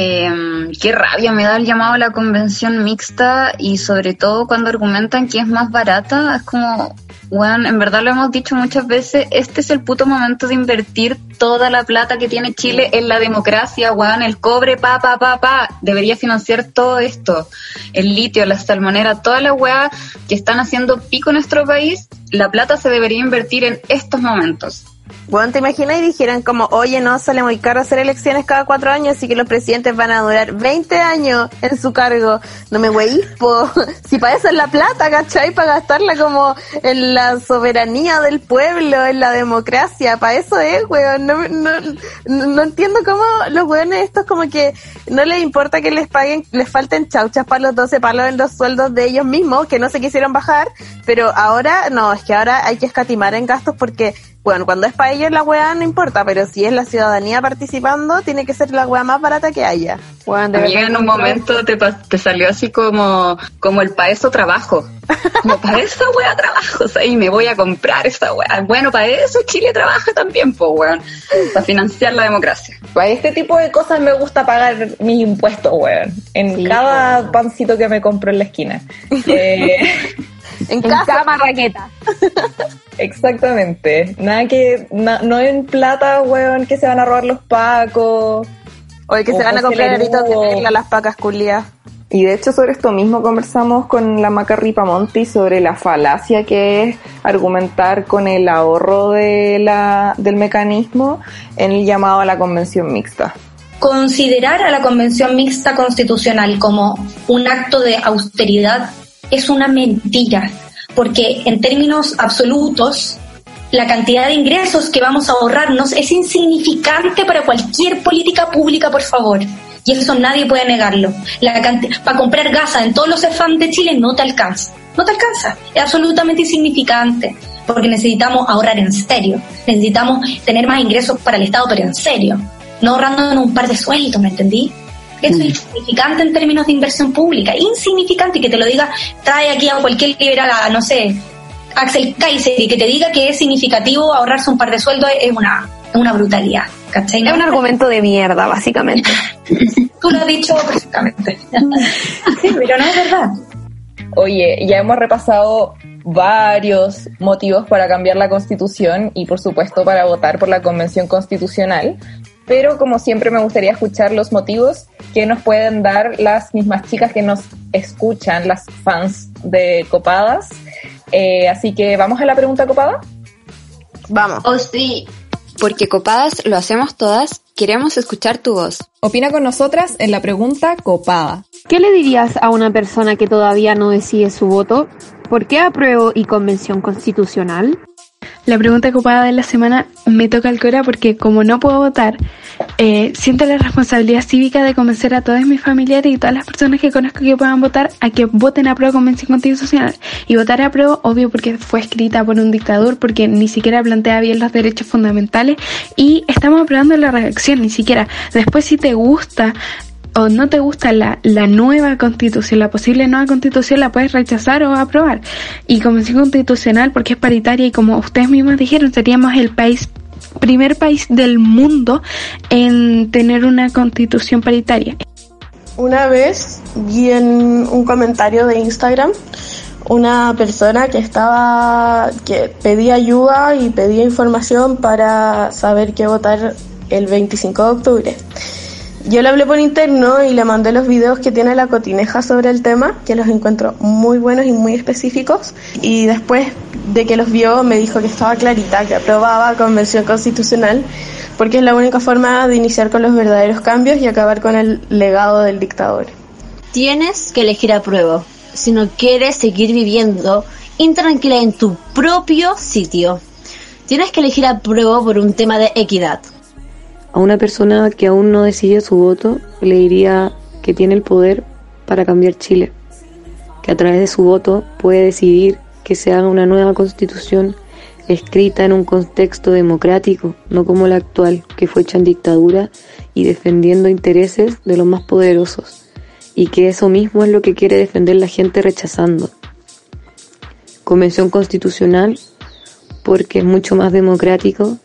Eh, qué rabia me da el llamado a la convención mixta y sobre todo cuando argumentan que es más barata, es como, bueno, en verdad lo hemos dicho muchas veces, este es el puto momento de invertir toda la plata que tiene Chile en la democracia, weón, el cobre, pa, pa, pa, pa, debería financiar todo esto, el litio, la salmonera, toda la weá que están haciendo pico en nuestro país, la plata se debería invertir en estos momentos. Bueno, te imaginas y dijeran como, oye, no, sale muy caro hacer elecciones cada cuatro años, así que los presidentes van a durar 20 años en su cargo. No me güey, po. Si para eso es la plata, ¿cachai? Para gastarla como en la soberanía del pueblo, en la democracia. Para eso es, weón. No, no, no entiendo cómo los weones estos como que no les importa que les paguen, les falten chauchas para los 12 palos en los sueldos de ellos mismos, que no se quisieron bajar, pero ahora, no, es que ahora hay que escatimar en gastos porque bueno, cuando es para la weá no importa, pero si es la ciudadanía participando, tiene que ser la weá más barata que haya. Bueno, en un momento te, te, salió así como, como el para eso trabajo. Como para esa weá trabajo, o sea, y me voy a comprar esta weá. Bueno, para eso Chile trabaja también, pues weón, para financiar la democracia. Para este tipo de cosas me gusta pagar mis impuestos, weón, en cada pancito que me compro en la esquina. eh, en, casa. marraqueta. Exactamente. Nada que, no en plata, weón, que se van a robar los pacos. O que se van a comprar aritos de las pacas culias. Y de hecho sobre esto mismo conversamos con la Maca Ripamonti sobre la falacia que es argumentar con el ahorro de la, del mecanismo en el llamado a la convención mixta. Considerar a la convención mixta constitucional como un acto de austeridad es una mentira, porque en términos absolutos, la cantidad de ingresos que vamos a ahorrarnos es insignificante para cualquier política pública, por favor. Y eso nadie puede negarlo. La para comprar gasa en todos los EFAM de Chile no te alcanza. No te alcanza. Es absolutamente insignificante. Porque necesitamos ahorrar en serio. Necesitamos tener más ingresos para el Estado, pero en serio. No ahorrando en un par de sueldos, ¿me entendí? Eso es insignificante en términos de inversión pública, insignificante y que te lo diga, trae aquí a cualquier liberal, no sé, Axel Kaiser y que te diga que es significativo ahorrarse un par de sueldos es una, una brutalidad. ¿cachai? Es un argumento de mierda, básicamente. Tú lo has dicho perfectamente. sí, pero no es verdad. Oye, ya hemos repasado varios motivos para cambiar la constitución y por supuesto para votar por la convención constitucional, pero como siempre me gustaría escuchar los motivos que nos pueden dar las mismas chicas que nos escuchan, las fans de Copadas. Eh, así que vamos a la pregunta copada. Vamos. Oh, sí. Porque Copadas lo hacemos todas, queremos escuchar tu voz. Opina con nosotras en la pregunta copada. ¿Qué le dirías a una persona que todavía no decide su voto? ¿Por qué apruebo y convención constitucional? La pregunta ocupada de la semana me toca el cora porque como no puedo votar, eh, siento la responsabilidad cívica de convencer a todos mis familiares y todas las personas que conozco que puedan votar a que voten a prueba convención constitucional. Y votar a prueba, obvio, porque fue escrita por un dictador, porque ni siquiera plantea bien los derechos fundamentales y estamos aprobando la redacción, ni siquiera. Después si te gusta o no te gusta la, la nueva constitución, la posible nueva constitución, la puedes rechazar o aprobar. Y convención constitucional, porque es paritaria y como ustedes mismos dijeron, seríamos el país primer país del mundo en tener una constitución paritaria. Una vez vi en un comentario de Instagram una persona que estaba, que pedía ayuda y pedía información para saber qué votar el 25 de octubre. Yo le hablé por interno y le mandé los videos que tiene la cotineja sobre el tema, que los encuentro muy buenos y muy específicos. Y después de que los vio, me dijo que estaba clarita, que aprobaba convención constitucional, porque es la única forma de iniciar con los verdaderos cambios y acabar con el legado del dictador. Tienes que elegir a prueba si no quieres seguir viviendo intranquila en tu propio sitio. Tienes que elegir a prueba por un tema de equidad. A una persona que aún no decide su voto, le diría que tiene el poder para cambiar Chile, que a través de su voto puede decidir que se haga una nueva constitución escrita en un contexto democrático, no como la actual, que fue hecha en dictadura y defendiendo intereses de los más poderosos, y que eso mismo es lo que quiere defender la gente rechazando. Convención constitucional, porque es mucho más democrático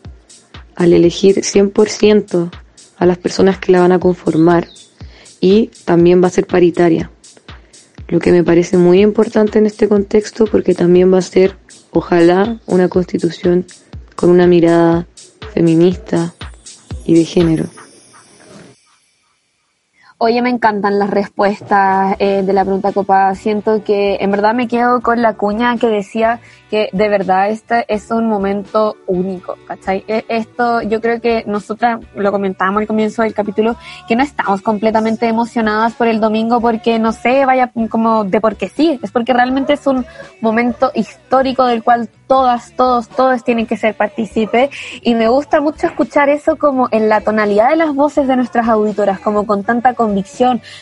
al elegir 100% a las personas que la van a conformar y también va a ser paritaria. Lo que me parece muy importante en este contexto porque también va a ser, ojalá, una constitución con una mirada feminista y de género. Oye, me encantan las respuestas eh, de la pregunta copada. Siento que en verdad me quedo con la cuña que decía que de verdad este es un momento único, ¿cachai? E- Esto yo creo que nosotras lo comentábamos al comienzo del capítulo, que no estamos completamente emocionadas por el domingo porque no sé, vaya como de porque sí, es porque realmente es un momento histórico del cual todas, todos, todos tienen que ser partícipes y me gusta mucho escuchar eso como en la tonalidad de las voces de nuestras auditoras, como con tanta convicción,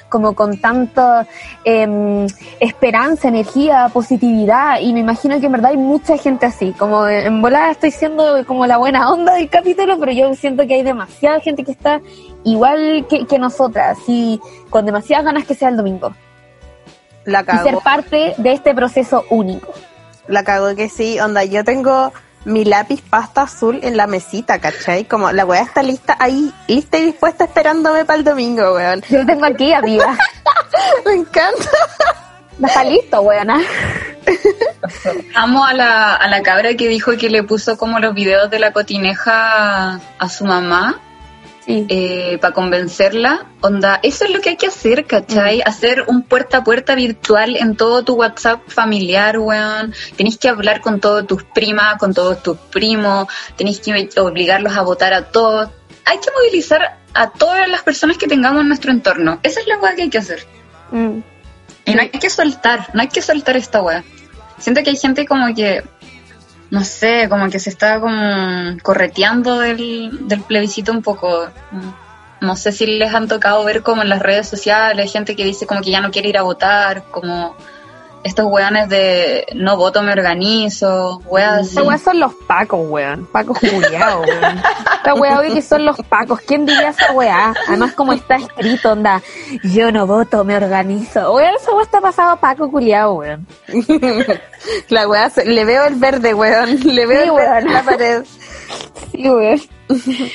como con tanta em, esperanza, energía, positividad y me imagino que en verdad hay mucha gente así, como en volada estoy siendo como la buena onda del capítulo, pero yo siento que hay demasiada gente que está igual que, que nosotras y con demasiadas ganas que sea el domingo. La Y ser cago. parte de este proceso único. La cago que sí, onda, yo tengo mi lápiz pasta azul en la mesita, ¿cachai? Como la weá está lista ahí, lista y dispuesta esperándome para el domingo, weón. Yo lo tengo aquí, amiga. Me encanta. Está listo, weona. Amo a la, a la cabra que dijo que le puso como los videos de la cotineja a su mamá. Para convencerla, onda, eso es lo que hay que hacer, ¿cachai? Hacer un puerta a puerta virtual en todo tu WhatsApp familiar, weón. Tenéis que hablar con todas tus primas, con todos tus primos, tenéis que obligarlos a votar a todos. Hay que movilizar a todas las personas que tengamos en nuestro entorno. Esa es la weá que hay que hacer. Y no hay que soltar, no hay que soltar esta weá. Siento que hay gente como que, no sé, como que se está como correteando del, del plebiscito un poco. No sé si les han tocado ver como en las redes sociales, gente que dice como que ya no quiere ir a votar, como estos weones de no voto, me organizo, weas así. Weá son los pacos, weón. Pacos juliados, weón. Esta weá hoy que son los pacos. ¿Quién diría esa weá? Además, como está escrito, onda, yo no voto, me organizo. Weón, esa weá está pasado a Paco culiao, weón. La weá, se- le veo el verde, weón. Le veo Sí, el verde weón. en la pared. Sí, weón.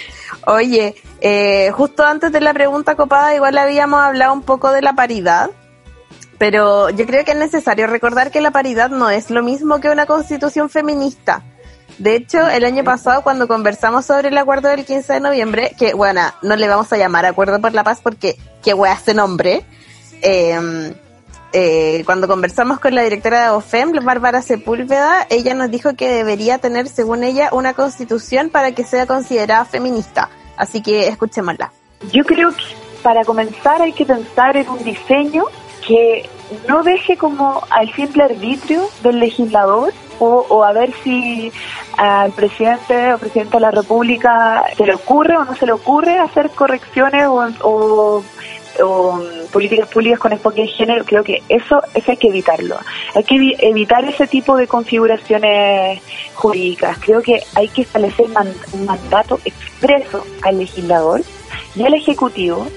Oye, eh, justo antes de la pregunta copada, igual habíamos hablado un poco de la paridad. Pero yo creo que es necesario recordar que la paridad no es lo mismo que una constitución feminista. De hecho, el año pasado cuando conversamos sobre el acuerdo del 15 de noviembre, que bueno, no le vamos a llamar acuerdo por la paz porque qué wea ese nombre, eh, eh, cuando conversamos con la directora de OFEM, Bárbara Sepúlveda, ella nos dijo que debería tener, según ella, una constitución para que sea considerada feminista. Así que escuchémosla. Yo creo que para comenzar hay que pensar en un diseño que no deje como al simple arbitrio del legislador o, o a ver si al presidente o presidente de la República se le ocurre o no se le ocurre hacer correcciones o, o- o, mm, políticas públicas con enfoque de género. Creo que eso, eso hay que evitarlo. Hay que evi- evitar ese tipo de configuraciones jurídicas. Creo que hay que establecer un mandato expreso al legislador y al Ejecutivo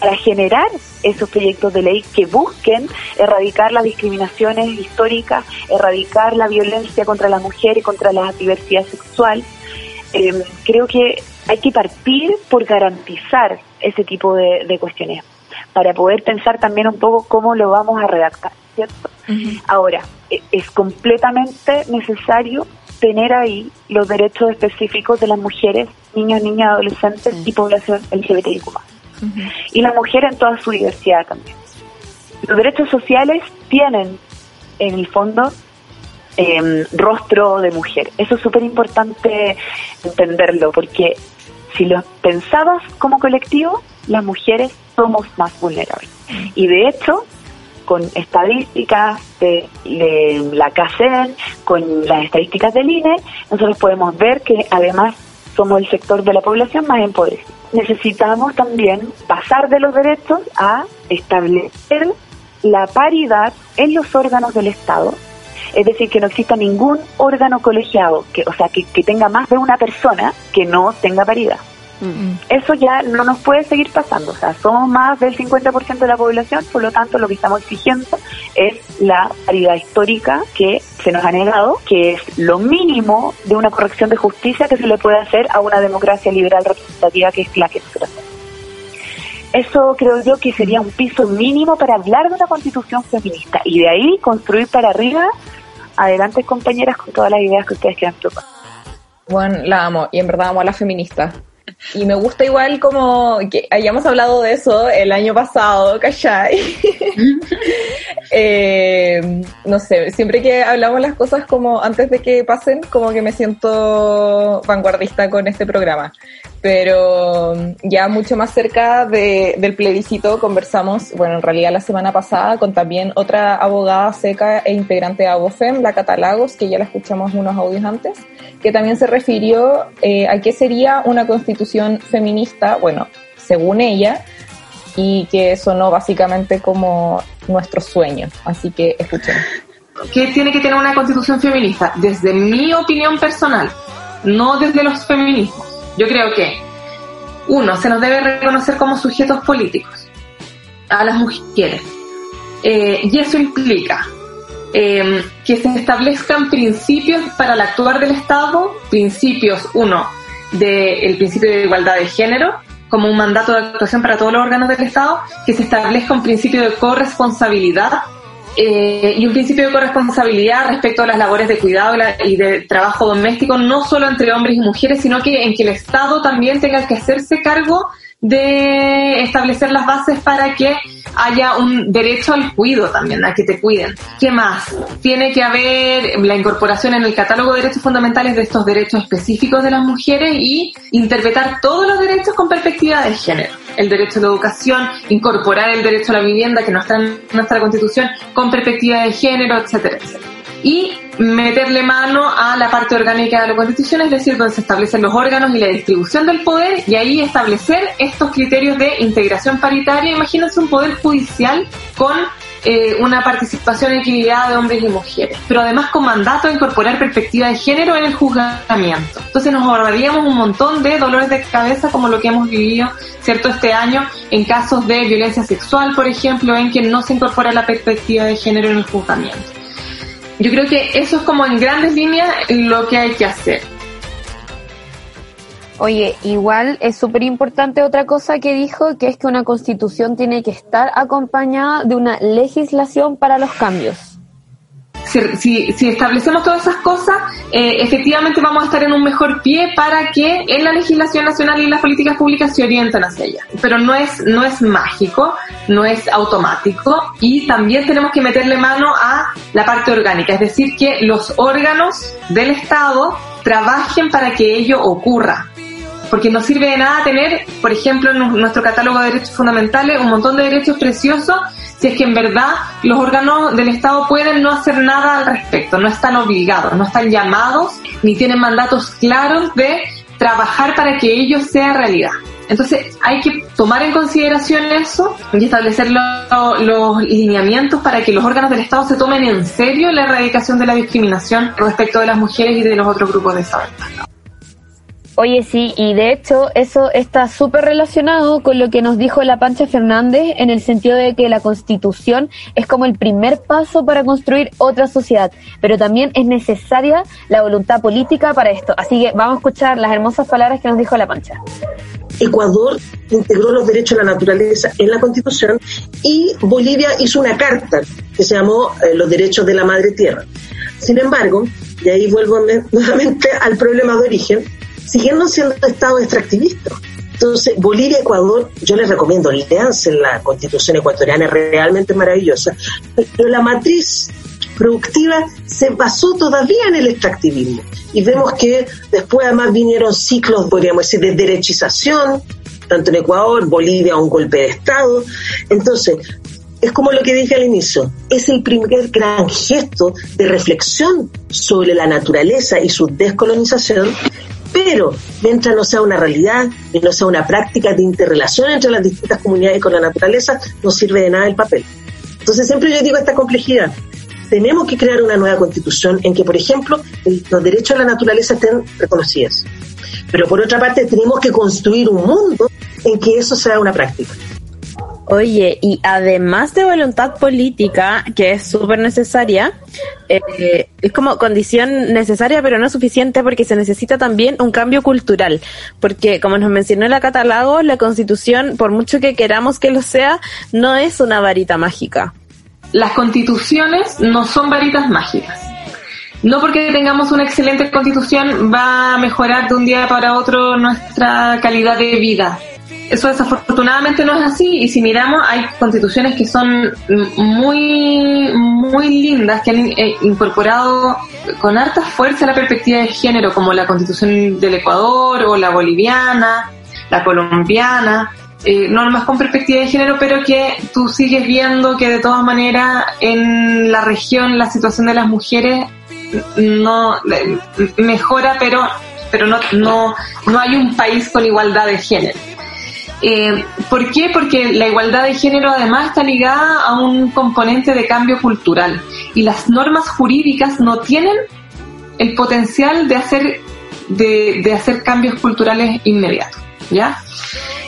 para generar esos proyectos de ley que busquen erradicar las discriminaciones históricas, erradicar la violencia contra la mujer y contra la diversidad sexual. Eh, creo que hay que partir por garantizar ese tipo de, de cuestiones. para poder pensar también un poco cómo lo vamos a redactar, ¿cierto? Ahora, e- es completamente necesario tener ahí los derechos específicos de las mujeres, niños, niñas, adolescentes y población LGBTIQ+. Y la mujer en toda su diversidad también. Los derechos sociales tienen, en el fondo, em, rostro de mujer. Eso es súper importante entenderlo, porque si lo pensabas como colectivo, las mujeres somos más vulnerables. Y de hecho, con estadísticas de, de la CACEN, con las estadísticas del INE, nosotros podemos ver que además somos el sector de la población más empobrecido. Necesitamos también pasar de los derechos a establecer la paridad en los órganos del Estado, es decir, que no exista ningún órgano colegiado, que, o sea, que, que tenga más de una persona que no tenga paridad. Eso ya no nos puede seguir pasando, o sea, somos más del 50% de la población, por lo tanto lo que estamos exigiendo es la paridad histórica que se nos ha negado, que es lo mínimo de una corrección de justicia que se le puede hacer a una democracia liberal representativa que es la que nosotros. Eso creo yo que sería un piso mínimo para hablar de una constitución feminista y de ahí construir para arriba, adelante compañeras con todas las ideas que ustedes quieran proponer. Bueno, la amo y en verdad amo a la feminista. Y me gusta igual como que hayamos hablado de eso el año pasado, ¿cachai? Eh, no sé, siempre que hablamos las cosas como antes de que pasen, como que me siento vanguardista con este programa. Pero ya mucho más cerca de- del plebiscito conversamos, bueno, en realidad la semana pasada con también otra abogada seca e integrante de Abofem, la Catalagos, que ya la escuchamos unos audios antes, que también se refirió eh, a qué sería una constitución feminista, bueno, según ella, y que sonó básicamente como nuestro sueño. Así que escuchemos. ¿Qué tiene que tener una constitución feminista? Desde mi opinión personal, no desde los feminismos. Yo creo que, uno, se nos debe reconocer como sujetos políticos a las mujeres. Eh, y eso implica eh, que se establezcan principios para el actuar del Estado, principios, uno, del principio de igualdad de género, como un mandato de actuación para todos los órganos del Estado, que se establezca un principio de corresponsabilidad eh, y un principio de corresponsabilidad respecto a las labores de cuidado y de trabajo doméstico, no solo entre hombres y mujeres, sino que en que el Estado también tenga que hacerse cargo de establecer las bases para que haya un derecho al cuido también, a que te cuiden. ¿Qué más? Tiene que haber la incorporación en el catálogo de derechos fundamentales de estos derechos específicos de las mujeres y interpretar todos los derechos con perspectiva de género. El derecho a la educación, incorporar el derecho a la vivienda que no está en nuestra constitución con perspectiva de género, etcétera, etcétera y meterle mano a la parte orgánica de la Constitución, es decir, donde se establecen los órganos y la distribución del poder, y ahí establecer estos criterios de integración paritaria. Imagínense un poder judicial con eh, una participación equilibrada de hombres y mujeres, pero además con mandato a incorporar perspectiva de género en el juzgamiento. Entonces nos ahorraríamos un montón de dolores de cabeza como lo que hemos vivido, ¿cierto?, este año en casos de violencia sexual, por ejemplo, en que no se incorpora la perspectiva de género en el juzgamiento. Yo creo que eso es como en grandes líneas lo que hay que hacer. Oye, igual es súper importante otra cosa que dijo, que es que una constitución tiene que estar acompañada de una legislación para los cambios. Si, si, establecemos todas esas cosas, eh, efectivamente vamos a estar en un mejor pie para que en la legislación nacional y las políticas públicas se orienten hacia ella. Pero no es, no es mágico, no es automático y también tenemos que meterle mano a la parte orgánica, es decir, que los órganos del Estado trabajen para que ello ocurra. Porque no sirve de nada tener, por ejemplo, en nu- nuestro catálogo de derechos fundamentales un montón de derechos preciosos si es que en verdad los órganos del Estado pueden no hacer nada al respecto, no están obligados, no están llamados ni tienen mandatos claros de trabajar para que ello sea realidad. Entonces hay que tomar en consideración eso y establecer lo- los lineamientos para que los órganos del Estado se tomen en serio la erradicación de la discriminación respecto de las mujeres y de los otros grupos desaventajados. Oye, sí, y de hecho eso está súper relacionado con lo que nos dijo la Pancha Fernández en el sentido de que la constitución es como el primer paso para construir otra sociedad, pero también es necesaria la voluntad política para esto. Así que vamos a escuchar las hermosas palabras que nos dijo la Pancha. Ecuador integró los derechos a la naturaleza en la Constitución y Bolivia hizo una carta que se llamó eh, Los derechos de la madre tierra. Sin embargo, y ahí vuelvo nuevamente al problema de origen, siguiendo siendo estados extractivistas. Entonces, Bolivia, Ecuador, yo les recomiendo, leanse la constitución ecuatoriana, es realmente maravillosa, pero la matriz productiva se basó todavía en el extractivismo. Y vemos que después además vinieron ciclos, podríamos decir, de derechización, tanto en Ecuador, Bolivia, un golpe de Estado. Entonces, es como lo que dije al inicio, es el primer gran gesto de reflexión sobre la naturaleza y su descolonización, pero mientras no sea una realidad y no sea una práctica de interrelación entre las distintas comunidades con la naturaleza, no sirve de nada el papel. Entonces siempre yo digo esta complejidad. Tenemos que crear una nueva constitución en que, por ejemplo, los derechos a la naturaleza estén reconocidos. Pero por otra parte, tenemos que construir un mundo en que eso sea una práctica. Oye, y además de voluntad política, que es súper necesaria, eh, es como condición necesaria pero no suficiente porque se necesita también un cambio cultural. Porque como nos mencionó la Catalago, la constitución, por mucho que queramos que lo sea, no es una varita mágica. Las constituciones no son varitas mágicas. No porque tengamos una excelente constitución va a mejorar de un día para otro nuestra calidad de vida eso desafortunadamente no es así y si miramos hay constituciones que son muy muy lindas que han eh, incorporado con harta fuerza la perspectiva de género como la constitución del Ecuador o la boliviana la colombiana eh, normas con perspectiva de género pero que tú sigues viendo que de todas maneras en la región la situación de las mujeres no mejora pero pero no no no hay un país con igualdad de género eh, ¿Por qué? Porque la igualdad de género además está ligada a un componente de cambio cultural y las normas jurídicas no tienen el potencial de hacer de, hacer cambios culturales inmediatos, ¿ya?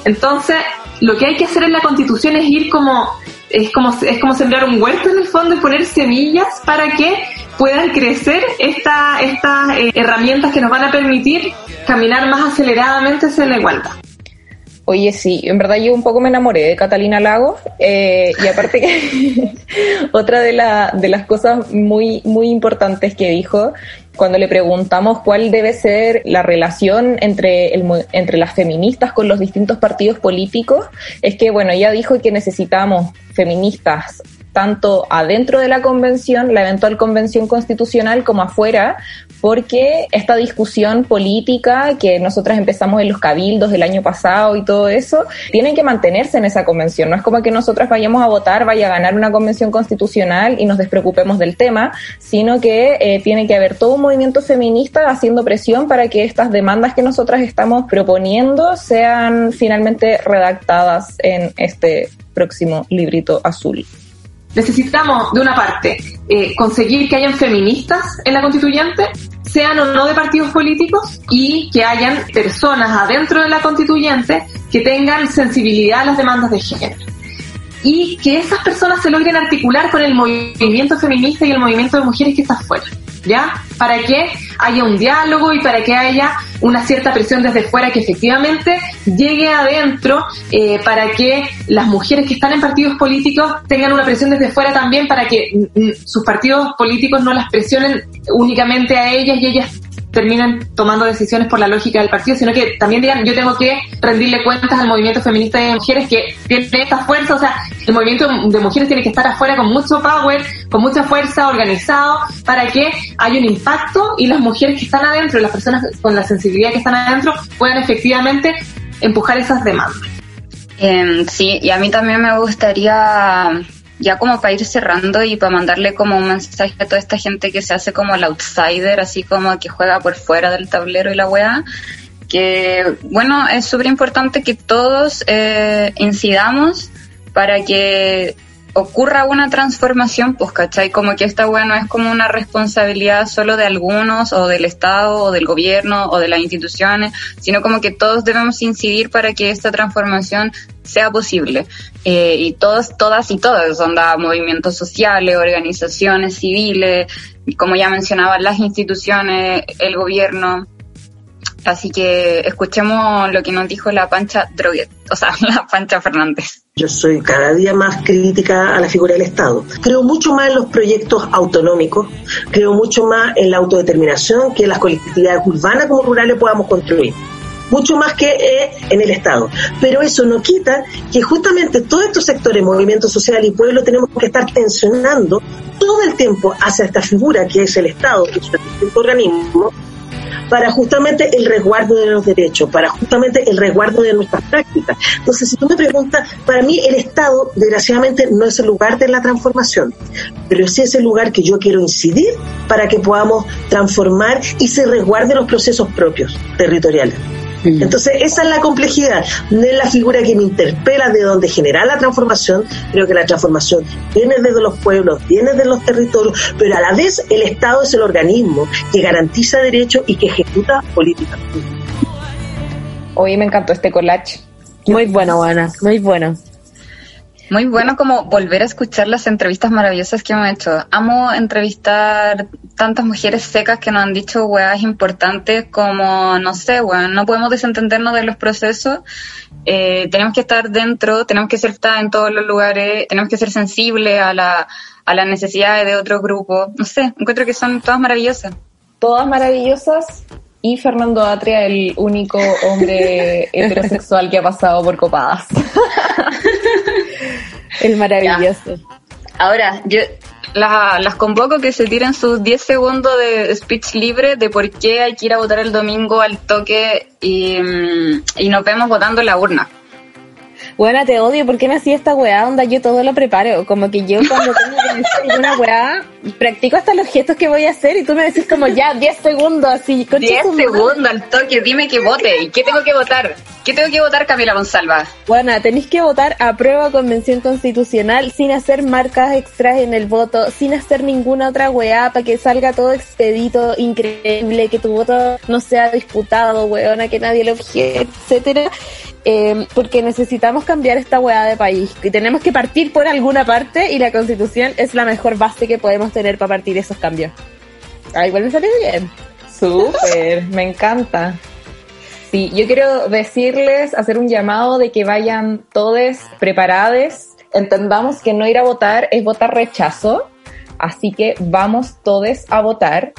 Entonces, lo que hay que hacer en la Constitución es ir como es como es como sembrar un huerto en el fondo y poner semillas para que puedan crecer esta, estas eh, herramientas que nos van a permitir caminar más aceleradamente hacia la igualdad. Oye, sí, en verdad yo un poco me enamoré de Catalina Lago eh, y aparte que otra de, la, de las cosas muy, muy importantes que dijo cuando le preguntamos cuál debe ser la relación entre, el, entre las feministas con los distintos partidos políticos, es que, bueno, ella dijo que necesitamos feministas tanto adentro de la convención, la eventual convención constitucional, como afuera, porque esta discusión política que nosotras empezamos en los cabildos del año pasado y todo eso, tienen que mantenerse en esa convención. No es como que nosotras vayamos a votar, vaya a ganar una convención constitucional y nos despreocupemos del tema, sino que eh, tiene que haber todo un movimiento feminista haciendo presión para que estas demandas que nosotras estamos proponiendo sean finalmente redactadas en este próximo librito azul necesitamos, de una parte, eh, conseguir que hayan feministas en la constituyente, sean o no de partidos políticos, y que hayan personas adentro de la constituyente que tengan sensibilidad a las demandas de género. Y que esas personas se logren articular con el movimiento feminista y el movimiento de mujeres que está afuera. ¿Ya? Para que haya un diálogo y para que haya una cierta presión desde fuera que efectivamente llegue adentro eh, para que las mujeres que están en partidos políticos tengan una presión desde fuera también para que mm, mm, sus partidos políticos no las presionen únicamente a ellas y ellas terminen tomando decisiones por la lógica del partido, sino que también digan, yo tengo que rendirle cuentas al movimiento feminista de mujeres que tiene esta fuerza, o sea, el movimiento de mujeres tiene que estar afuera con mucho power, con mucha fuerza, organizado, para que haya un impacto y las mujeres que están adentro, las personas con la sensibilidad que están adentro, puedan efectivamente empujar esas demandas. Eh, sí, y a mí también me gustaría ya como para ir cerrando y para mandarle como un mensaje a toda esta gente que se hace como el outsider, así como que juega por fuera del tablero y la weá, que bueno, es súper importante que todos eh, incidamos para que ocurra una transformación, pues, ¿cachai? Como que esta weá no es como una responsabilidad solo de algunos, o del Estado, o del gobierno, o de las instituciones, sino como que todos debemos incidir para que esta transformación sea posible. Eh, y todos, todas y todas, onda, movimientos sociales, organizaciones civiles, como ya mencionaba, las instituciones, el gobierno, Así que escuchemos lo que nos dijo la Pancha Droguet, o sea, la Pancha Fernández. Yo soy cada día más crítica a la figura del Estado. Creo mucho más en los proyectos autonómicos, creo mucho más en la autodeterminación que las colectividades urbanas como rurales podamos construir mucho más que eh, en el Estado. Pero eso no quita que justamente todos estos sectores, movimiento social y pueblo, tenemos que estar tensionando todo el tiempo hacia esta figura que es el Estado y su organismo para justamente el resguardo de los derechos, para justamente el resguardo de nuestras prácticas. Entonces, si tú me preguntas, para mí el Estado, desgraciadamente, no es el lugar de la transformación, pero sí es el lugar que yo quiero incidir para que podamos transformar y se resguarde los procesos propios territoriales. Entonces, esa es la complejidad. No es la figura que me interpela de donde genera la transformación. Creo que la transformación viene desde los pueblos, viene de los territorios, pero a la vez el Estado es el organismo que garantiza derechos y que ejecuta políticas. Hoy me encantó este collage. Muy bueno, buena, muy bueno. Muy bueno como volver a escuchar las entrevistas maravillosas que hemos hecho. Amo entrevistar tantas mujeres secas que nos han dicho weas importantes como, no sé, weón, no podemos desentendernos de los procesos, eh, tenemos que estar dentro, tenemos que ser en todos los lugares, tenemos que ser sensibles a, la, a las necesidades de otro grupo. No sé, encuentro que son todas maravillosas. Todas maravillosas y Fernando Atria, el único hombre heterosexual que ha pasado por copadas. El maravilloso. Ahora, yo las convoco que se tiren sus 10 segundos de speech libre de por qué hay que ir a votar el domingo al toque y, mm, y nos vemos votando en la urna. Buena, te odio, ¿por qué me hacía esta weá? Onda, yo todo lo preparo. Como que yo cuando tengo que decir una weá, practico hasta los gestos que voy a hacer y tú me decís como ya, 10 segundos, así. 10 segundos al toque, dime que vote. ¿Y qué tengo que votar? ¿Qué tengo que votar, Camila Monsalva? Buena, tenéis que votar a prueba convención constitucional sin hacer marcas extras en el voto, sin hacer ninguna otra weá para que salga todo expedito, increíble, que tu voto no sea disputado, weona, que nadie lo objete, etcétera. Eh, porque necesitamos cambiar esta hueá de país y tenemos que partir por alguna parte y la constitución es la mejor base que podemos tener para partir esos cambios. Ah, igual salió bien. Súper, me encanta. Sí, yo quiero decirles, hacer un llamado de que vayan todos preparados. Entendamos que no ir a votar es votar rechazo, así que vamos todos a votar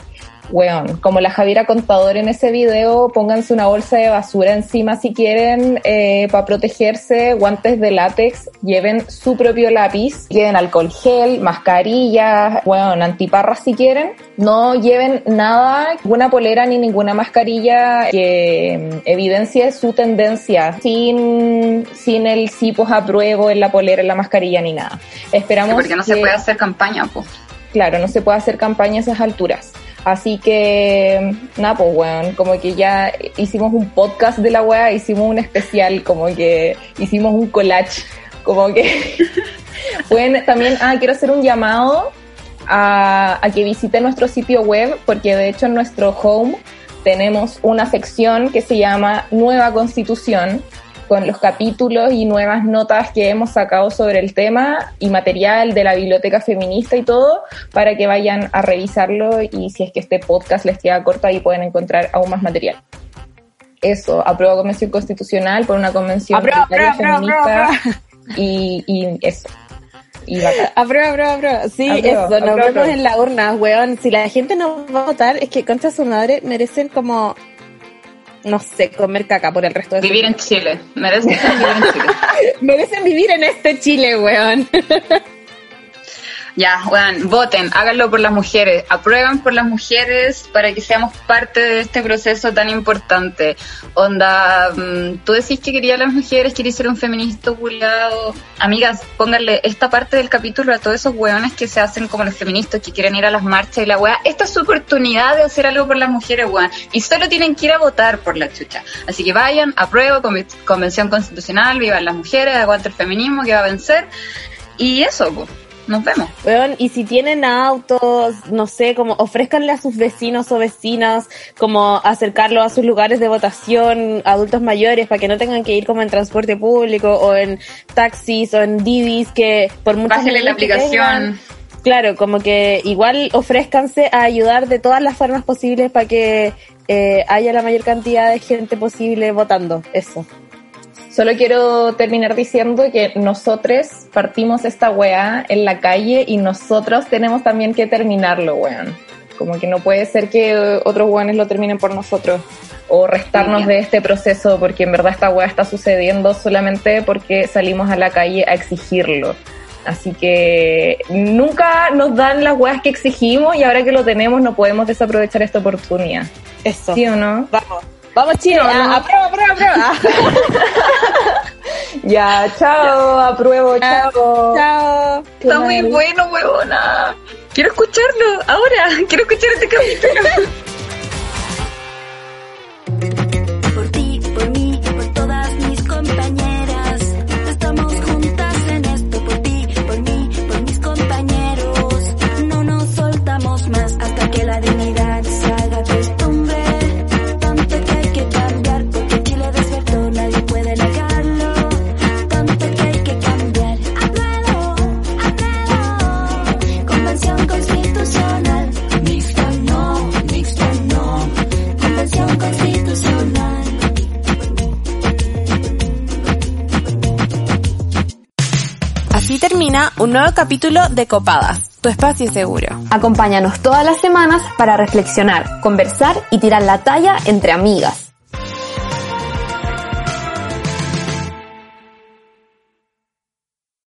weón, como la Javiera Contador en ese video, pónganse una bolsa de basura encima si quieren eh, para protegerse, guantes de látex, lleven su propio lápiz, lleven alcohol gel, mascarillas, weón, antiparras si quieren, no lleven nada, ninguna polera ni ninguna mascarilla que mm, evidencie su tendencia, sin, sin el sí pues apruebo en la polera, en la mascarilla ni nada. Esperamos porque no se puede hacer campaña, pues. Claro, no se puede hacer campaña a esas alturas. Así que, nada, pues, weón, como que ya hicimos un podcast de la weá, hicimos un especial, como que hicimos un collage, como que pueden también, ah, quiero hacer un llamado a, a que visiten nuestro sitio web, porque de hecho en nuestro home tenemos una sección que se llama Nueva Constitución, con los capítulos y nuevas notas que hemos sacado sobre el tema y material de la biblioteca feminista y todo, para que vayan a revisarlo y si es que este podcast les queda corto ahí pueden encontrar aún más material. Eso, aprueba convención constitucional por una convención feminista y, y eso. Y aprueba, aprueba, aprueba. Sí, eso, nos vemos en la urna, weón. Si la gente no va a votar, es que contra su madre merecen como no sé, comer caca por el resto de Vivir en Chile. Merecen vivir en Chile. Merecen vivir en este Chile, weón. Ya, bueno, voten, háganlo por las mujeres, aprueban por las mujeres para que seamos parte de este proceso tan importante. Onda, mm, tú decís que querías las mujeres, querías ser un feminista culiado. Amigas, pónganle esta parte del capítulo a todos esos weones que se hacen como los feministas, que quieren ir a las marchas y la weá. Esta es su oportunidad de hacer algo por las mujeres, weón. Y solo tienen que ir a votar por la chucha. Así que vayan, apruebo, convención constitucional, vivan las mujeres, aguante el feminismo que va a vencer. Y eso, pues nos vemos. y si tienen autos, no sé, como ofrezcanle a sus vecinos o vecinas, como acercarlo a sus lugares de votación, adultos mayores, para que no tengan que ir como en transporte público o en taxis o en divis, que por muchas Bájale la aplicación. Claro, como que igual ofrézcanse a ayudar de todas las formas posibles para que eh, haya la mayor cantidad de gente posible votando. Eso. Solo quiero terminar diciendo que nosotros partimos esta weá en la calle y nosotros tenemos también que terminarlo, weón. Como que no puede ser que otros weones lo terminen por nosotros o restarnos de este proceso porque en verdad esta weá está sucediendo solamente porque salimos a la calle a exigirlo. Así que nunca nos dan las weas que exigimos y ahora que lo tenemos no podemos desaprovechar esta oportunidad. Eso. ¿Sí o no? Vamos. Vamos, Chile. No, no. A, a prueba, a prueba, a prueba. Ya, chao, apruebo, chao. Chao. Está muy bueno, huevona. Quiero escucharlo ahora. Quiero escuchar este capítulo. Por ti, por mí, por todas mis compañeras. Termina un nuevo capítulo de Copadas, tu espacio seguro. Acompáñanos todas las semanas para reflexionar, conversar y tirar la talla entre amigas.